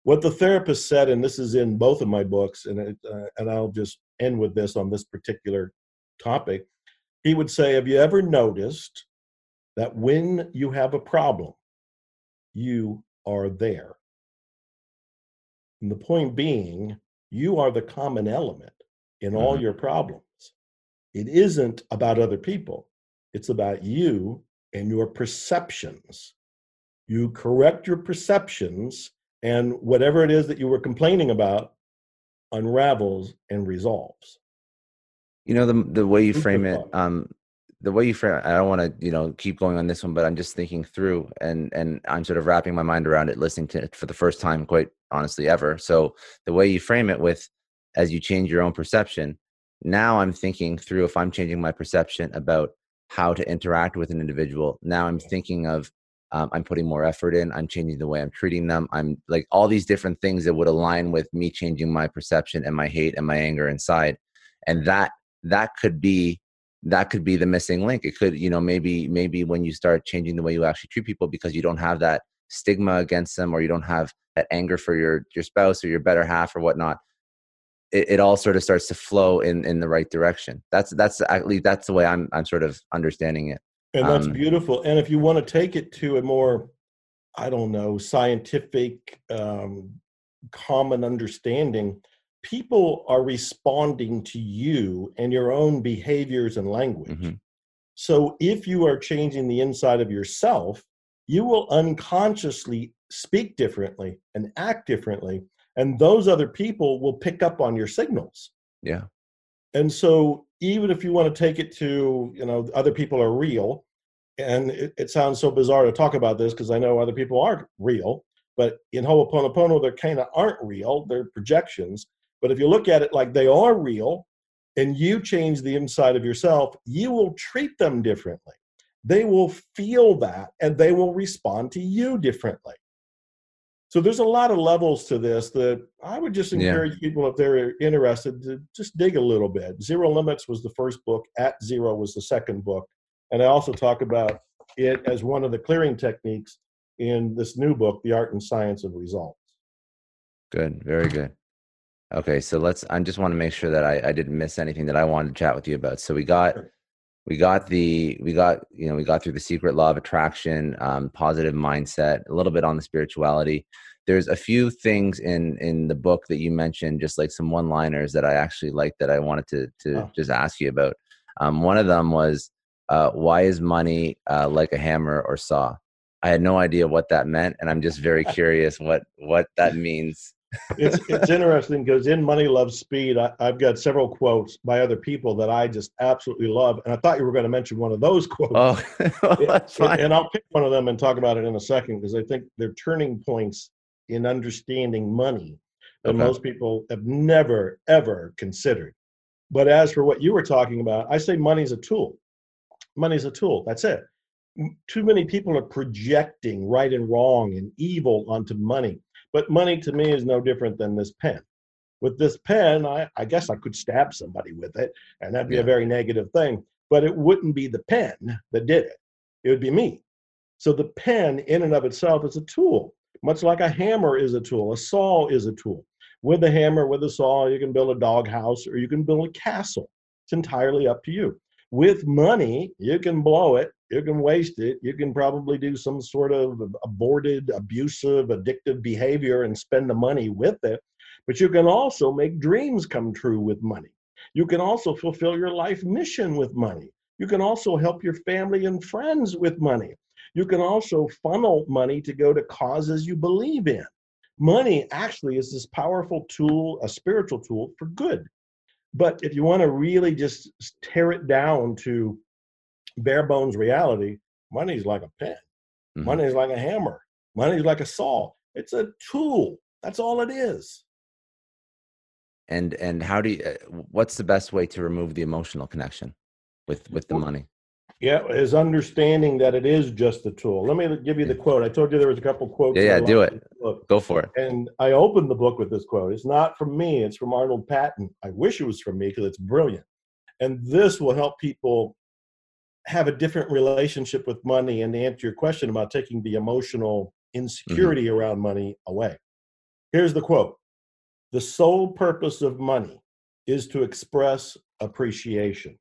what the therapist said, and this is in both of my books, and it, uh, and I'll just end with this on this particular topic. He would say, "Have you ever noticed that when you have a problem, you are there?" And the point being, you are the common element in all mm-hmm. your problems. It isn't about other people. It's about you and your perceptions. You correct your perceptions and whatever it is that you were complaining about unravels and resolves. You know the the way you frame it um the way you frame i don't want to you know keep going on this one but i'm just thinking through and and i'm sort of wrapping my mind around it listening to it for the first time quite honestly ever. So the way you frame it with as you change your own perception now i'm thinking through if i'm changing my perception about how to interact with an individual. Now i'm thinking of um, i'm putting more effort in i'm changing the way i'm treating them i'm like all these different things that would align with me changing my perception and my hate and my anger inside and that that could be that could be the missing link. It could you know maybe maybe when you start changing the way you actually treat people because you don't have that stigma against them or you don't have that anger for your your spouse or your better half or whatnot it, it all sort of starts to flow in in the right direction that's that's at least that's the way i'm i'm sort of understanding it and that's um, beautiful. And if you want to take it to a more, I don't know, scientific, um, common understanding, people are responding to you and your own behaviors and language. Mm-hmm. So if you are changing the inside of yourself, you will unconsciously speak differently and act differently and those other people will pick up on your signals. Yeah. And so even if you want to take it to you know other people are real and it, it sounds so bizarre to talk about this because i know other people aren't real but in ho'oponopono they kind of aren't real they're projections. But if you look at it like they are real and you change the inside of yourself you will treat them differently. They will feel that and they will respond to you differently so there's a lot of levels to this that I would just encourage yeah. people if they're interested to just dig a little bit. Zero Limits was the first book, At Zero was the second book. And I also talk about it as one of the clearing techniques in this new book, The Art and Science of Results. Good, very good. Okay, so let's I just want to make sure that I, I didn't miss anything that I wanted to chat with you about. So we got sure. We got the we got you know we got through the secret law of attraction, um, positive mindset, a little bit on the spirituality. There's a few things in in the book that you mentioned just like some one liners that i actually liked that i wanted to to oh. just ask you about. Um, one of them was uh, why is money uh, like a hammer or saw? I had no idea what that meant and i'm just very curious what what that means it's it's interesting because in money loves speed I, have got several quotes by other people that i just absolutely love and i thought you were going to mention one of those quotes oh well, and, and i'll pick one of them and talk about it in a second because i think they're turning points in understanding money that okay. most people have never, ever considered. But as for what you were talking about, I say money's a tool. Money's a tool. That's it. Too many people are projecting right and wrong and evil onto money. But money to me is no different than this pen. With this pen, I, I guess I could stab somebody with it, and that'd be yeah. a very negative thing. But it wouldn't be the pen that did it, it would be me. So the pen, in and of itself, is a tool much like a hammer is a tool, a saw is a tool. With a hammer, with a saw, you can build a doghouse or you can build a castle. It's entirely up to you. With money, you can blow it, you can waste it, you can probably do some sort of aborted, abusive, addictive behavior and spend the money with it. But you can also make dreams come true with money. You can also fulfill your life mission with money. You can also help your family and friends with money. You can also funnel money to go to causes you believe in. Money actually is this powerful tool, a spiritual tool for good. But if you want to really just tear it down to bare bones reality, money is like a pen, mm-hmm. money is like a hammer, money is like a saw. It's a tool. That's all it is. And and how do you? Uh, what's the best way to remove the emotional connection with with the money? Yeah, is understanding that it is just a tool. Let me give you the quote. I told you there was a couple quotes. Yeah, yeah, do it. Go for it. And I opened the book with this quote. It's not from me, it's from Arnold Patent. I wish it was from me because it's brilliant. And this will help people have a different relationship with money and to answer your question about taking the emotional insecurity mm-hmm. around money away. Here's the quote The sole purpose of money is to express appreciation.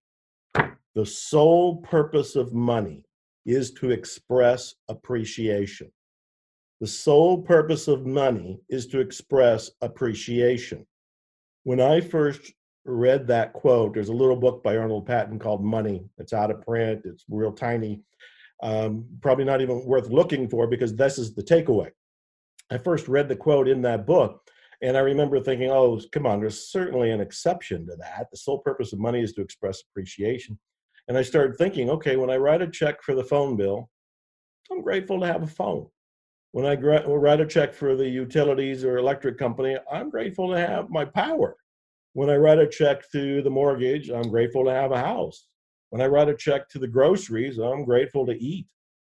The sole purpose of money is to express appreciation. The sole purpose of money is to express appreciation. When I first read that quote, there's a little book by Arnold Patent called Money. It's out of print, it's real tiny, um, probably not even worth looking for because this is the takeaway. I first read the quote in that book, and I remember thinking, oh, come on, there's certainly an exception to that. The sole purpose of money is to express appreciation. And I started thinking, okay, when I write a check for the phone bill, I'm grateful to have a phone. When I write a check for the utilities or electric company, I'm grateful to have my power. When I write a check to the mortgage, I'm grateful to have a house. When I write a check to the groceries, I'm grateful to eat.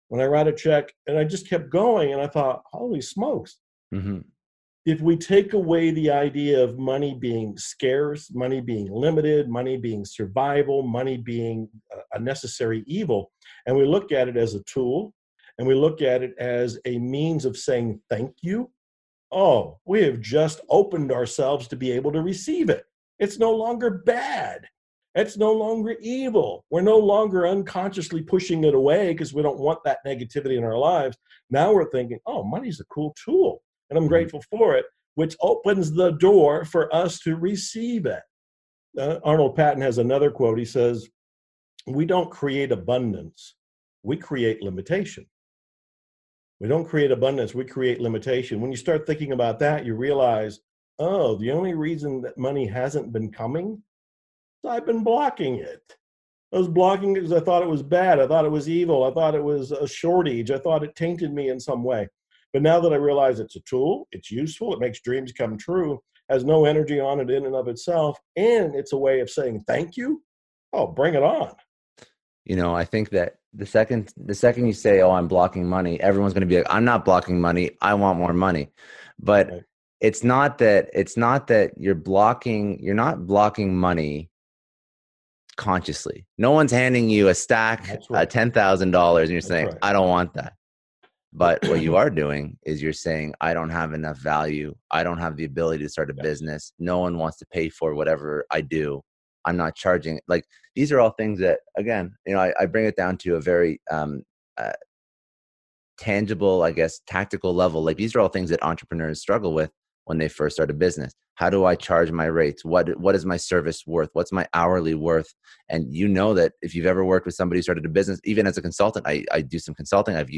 When I write a check, and I just kept going, and I thought, holy smokes, mm-hmm if we take away the idea of money being scarce, money being limited, money being survival, money being a necessary evil, and we look at it as a tool and we look at it as a means of saying thank you, oh, we have just opened ourselves to be able to receive it. It's no longer bad. It's no longer evil. We're no longer unconsciously pushing it away because we don't want that negativity in our lives. Now we're thinking, oh, money's a cool tool and I'm mm-hmm. grateful for it, which opens the door for us to receive it. Uh, Arnold Patent has another quote. He says, We don't create abundance, we create limitation. We don't create abundance, we create limitation. When you start thinking about that, you realize, oh, the only reason that money hasn't been coming is I've been blocking it. I was blocking it because I thought it was bad. I thought it was evil. I thought it was a shortage. I thought it tainted me in some way. But now that I realize it's a tool, it's useful, it makes dreams come true, has no energy on it in and of itself, and it's a way of saying thank you. Oh, bring it on. You know, I think that the second the second you say, "Oh, I'm blocking money," everyone's going to be like, "I'm not blocking money. I want more money." But right. It's not that it's not that you're blocking you're not blocking money consciously. No one's handing you a stack right. uh, ten thousand dollars and you're That's saying, right. "I don't want that." But what you are doing is you're saying, "I don't have enough value. I don't have the ability to start a yes. business. No one wants to pay for whatever I do. I'm not charging." Like these are all things that, again, you know, I, I bring it down to a very um, uh, tangible, I guess, tactical level. Like these are all things that entrepreneurs struggle with when they first start a business. How do i charge my rates? What what is my service worth? What's my hourly worth? And you know that if you've ever worked with somebody who started a business even as a consultant i, I do some consulting. I've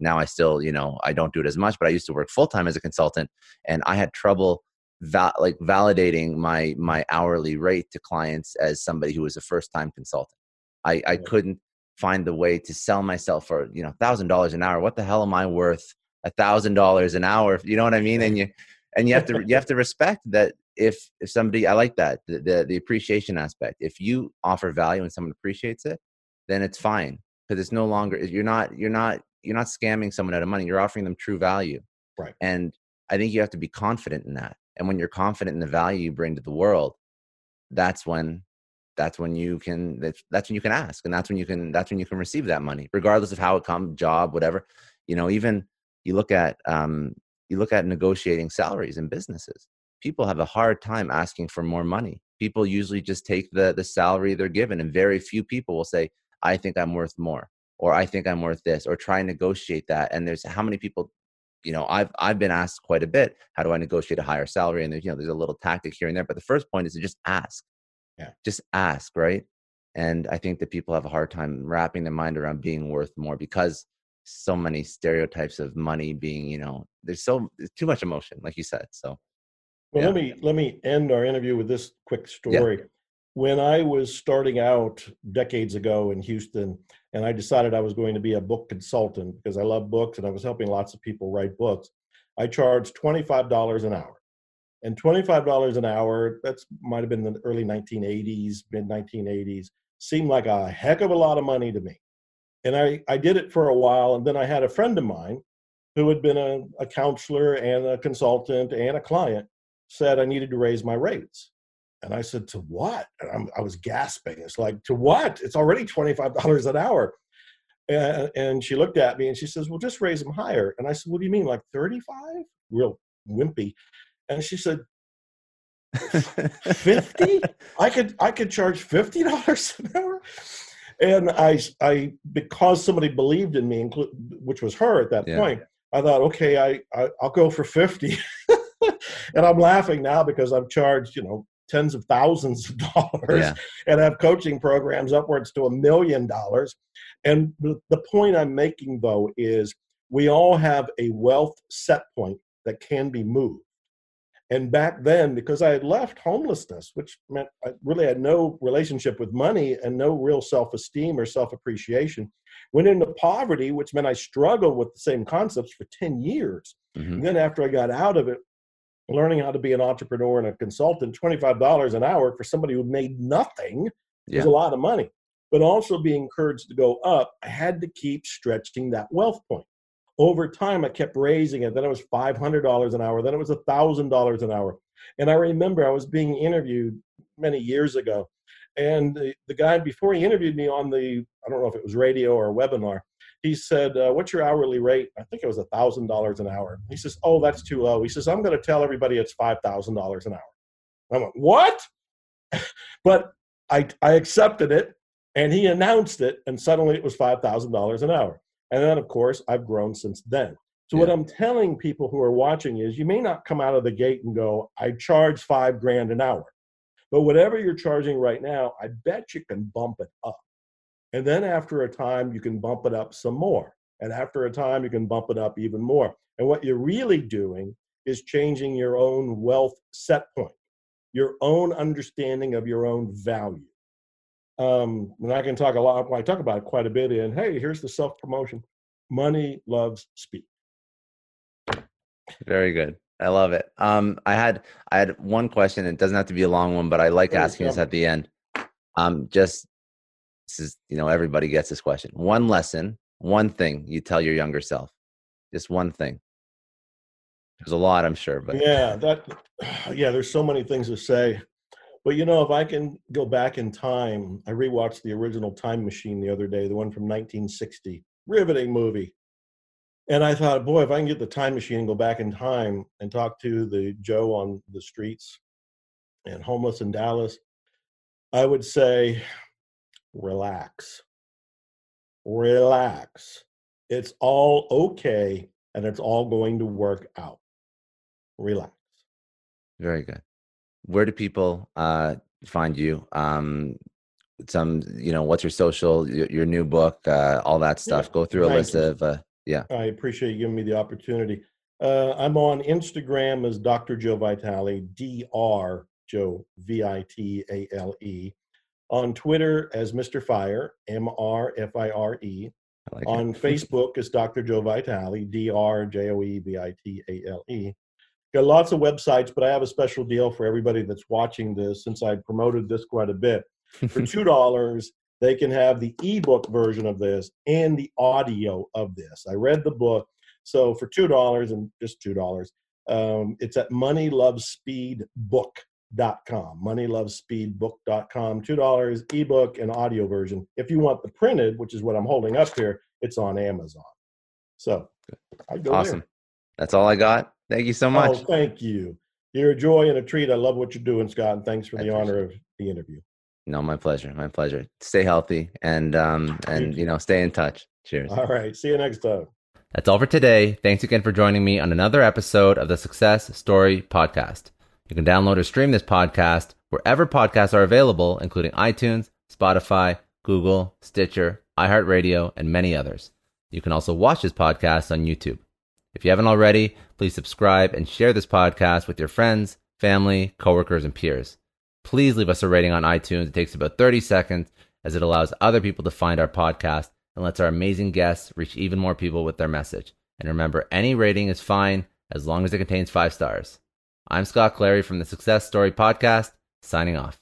now i still you know i don't do it as much but i used to work full-time as a consultant and i had trouble val- like validating my my hourly rate to clients as somebody who was a first-time consultant. I i couldn't find the way to sell myself for you know thousand dollars an hour. What the hell am i worth? A thousand dollars an hour you know what i mean? And you and you have to you have to respect that if if somebody i like that the, the, the appreciation aspect. If you offer value and someone appreciates it then it's fine because it's no longer you're not you're not you're not scamming someone out of money you're offering them true value. Right. And i think you have to be confident in that. And when you're confident in the value you bring to the world that's when that's when you can that's, that's when you can ask and that's when you can that's when you can receive that money regardless of how it comes job whatever. You know even you look at um you look at negotiating salaries in businesses. People have a hard time asking for more money. People usually just take the the salary they're given and very few people will say i think i'm worth more or i think i'm worth this or try and negotiate that and there's how many people you know i've i've been asked quite a bit how do i negotiate a higher salary? and there's you know there's a little tactic here and there but the first point is to just ask. Yeah. Just ask right? And i think that people have a hard time wrapping their mind around being worth more because so many stereotypes of money being you know there's so there's too much emotion like you said so well yeah. let me let me end our interview with this quick story yeah. when i was starting out decades ago in houston and i decided i was going to be a book consultant because i love books and i was helping lots of people write books i charged $25 an hour and $25 an hour that's might have been the early 1980s mid 1980s seemed like a heck of a lot of money to me and I, I did it for a while. And then I had a friend of mine who had been a, a counselor and a consultant and a client said I needed to raise my rates. And I said, To what? And i was gasping. It's like, To what? It's already $25 an hour. And, and she looked at me and she says, Well, just raise them higher. And I said, What do you mean, like 35? Real wimpy. And she said, 50 i could i could charge $50 an hour and I, I because somebody believed in me, which was her at that yeah. point, I thought, okay, I, I will go for fifty, and I'm laughing now because I've charged you know tens of thousands of dollars yeah. and have coaching programs upwards to a million dollars. And the, the point I'm making though is we all have a wealth set point that can be moved. And back then, because I had left homelessness, which meant I really had no relationship with money and no real self esteem or self appreciation, went into poverty, which meant I struggled with the same concepts for 10 years. Mm-hmm. Then after I got out of it, learning how to be an entrepreneur and a consultant, $25 an hour for somebody who made nothing yeah. was a lot of money. But also being encouraged to go up, I had to keep stretching that wealth point over time, I kept raising it. Then it was $500 an hour. Then it was $1,000 an hour. And I remember I was being interviewed many years ago. And the, the guy, before he interviewed me on the, I don't know if it was radio or webinar, he said, uh, What's your hourly rate? I think it was $1,000 an hour. He says, Oh, that's too low. He says, I'm going to tell everybody it's $5,000 an hour. I went, What? but I, I accepted it and he announced it, and suddenly it was $5,000 an hour. And then, of course, I've grown since then. So, yeah. what I'm telling people who are watching is you may not come out of the gate and go, I charge five grand an hour. But whatever you're charging right now, I bet you can bump it up. And then after a time, you can bump it up some more. And after a time, you can bump it up even more. And what you're really doing is changing your own wealth set point, your own understanding of your own value. Um, and I can talk a lot, I talk about it quite a bit And hey, here's the self promotion money loves speed. Very good. I love it. Um, I had I had one question. It doesn't have to be a long one, but I like asking this at the end. Um, just this is you know everybody gets this question. One lesson, one thing you tell your younger self, just one thing. There's a lot, I'm sure, but yeah, that yeah. There's so many things to say, but you know, if I can go back in time, I rewatched the original Time Machine the other day, the one from 1960, riveting movie. And I thought, boy, if I can get the time machine and go back in time and talk to the Joe on the streets and homeless in Dallas, I would say, relax. Relax. It's all okay and it's all going to work out. Relax. Very good. Where do people uh, find you? Um, some, you know, what's your social, your, your new book, uh, all that stuff. Yeah, Go through a list you. of uh, yeah. I appreciate you giving me the opportunity. Uh, I'm on Instagram as Dr. Joe Vitale, Dr. Joe V I T A L E. On Twitter as Mr. Fire, M R F I R E. Like on it. Facebook as Dr. Joe Vitale, D R J O E V I T A L E. Got lots of websites, but I have a special deal for everybody that's watching this since I promoted this quite a bit. For $2, they can have the ebook version of this and the audio of this. I read the book. So for $2 and just $2, um, it's at moneylovespeedbook.com. Moneylovespeedbook.com. $2 ebook and audio version. If you want the printed, which is what I'm holding up here, it's on Amazon. So awesome. There. That's all I got. Thank you so much. Oh, thank you. You're a joy and a treat. I love what you're doing, Scott, and thanks for the honor of the interview. No, my pleasure. My pleasure. Stay healthy and um and you know, stay in touch. Cheers. All right. See you next time. That's all for today. Thanks again for joining me on another episode of the Success Story podcast. You can download or stream this podcast wherever podcasts are available, including iTunes, Spotify, Google, Stitcher, iHeartRadio, and many others. You can also watch this podcast on YouTube. If you haven't already, please subscribe and share this podcast with your friends, family, coworkers, and peers please leave us a rating on iTunes. It takes about 30 seconds as it allows other people to find our podcast and lets our amazing guests reach even more people with their message. And remember, any rating is fine as long as it contains five stars. I'm Scott Clary from the Success Story Podcast, signing off.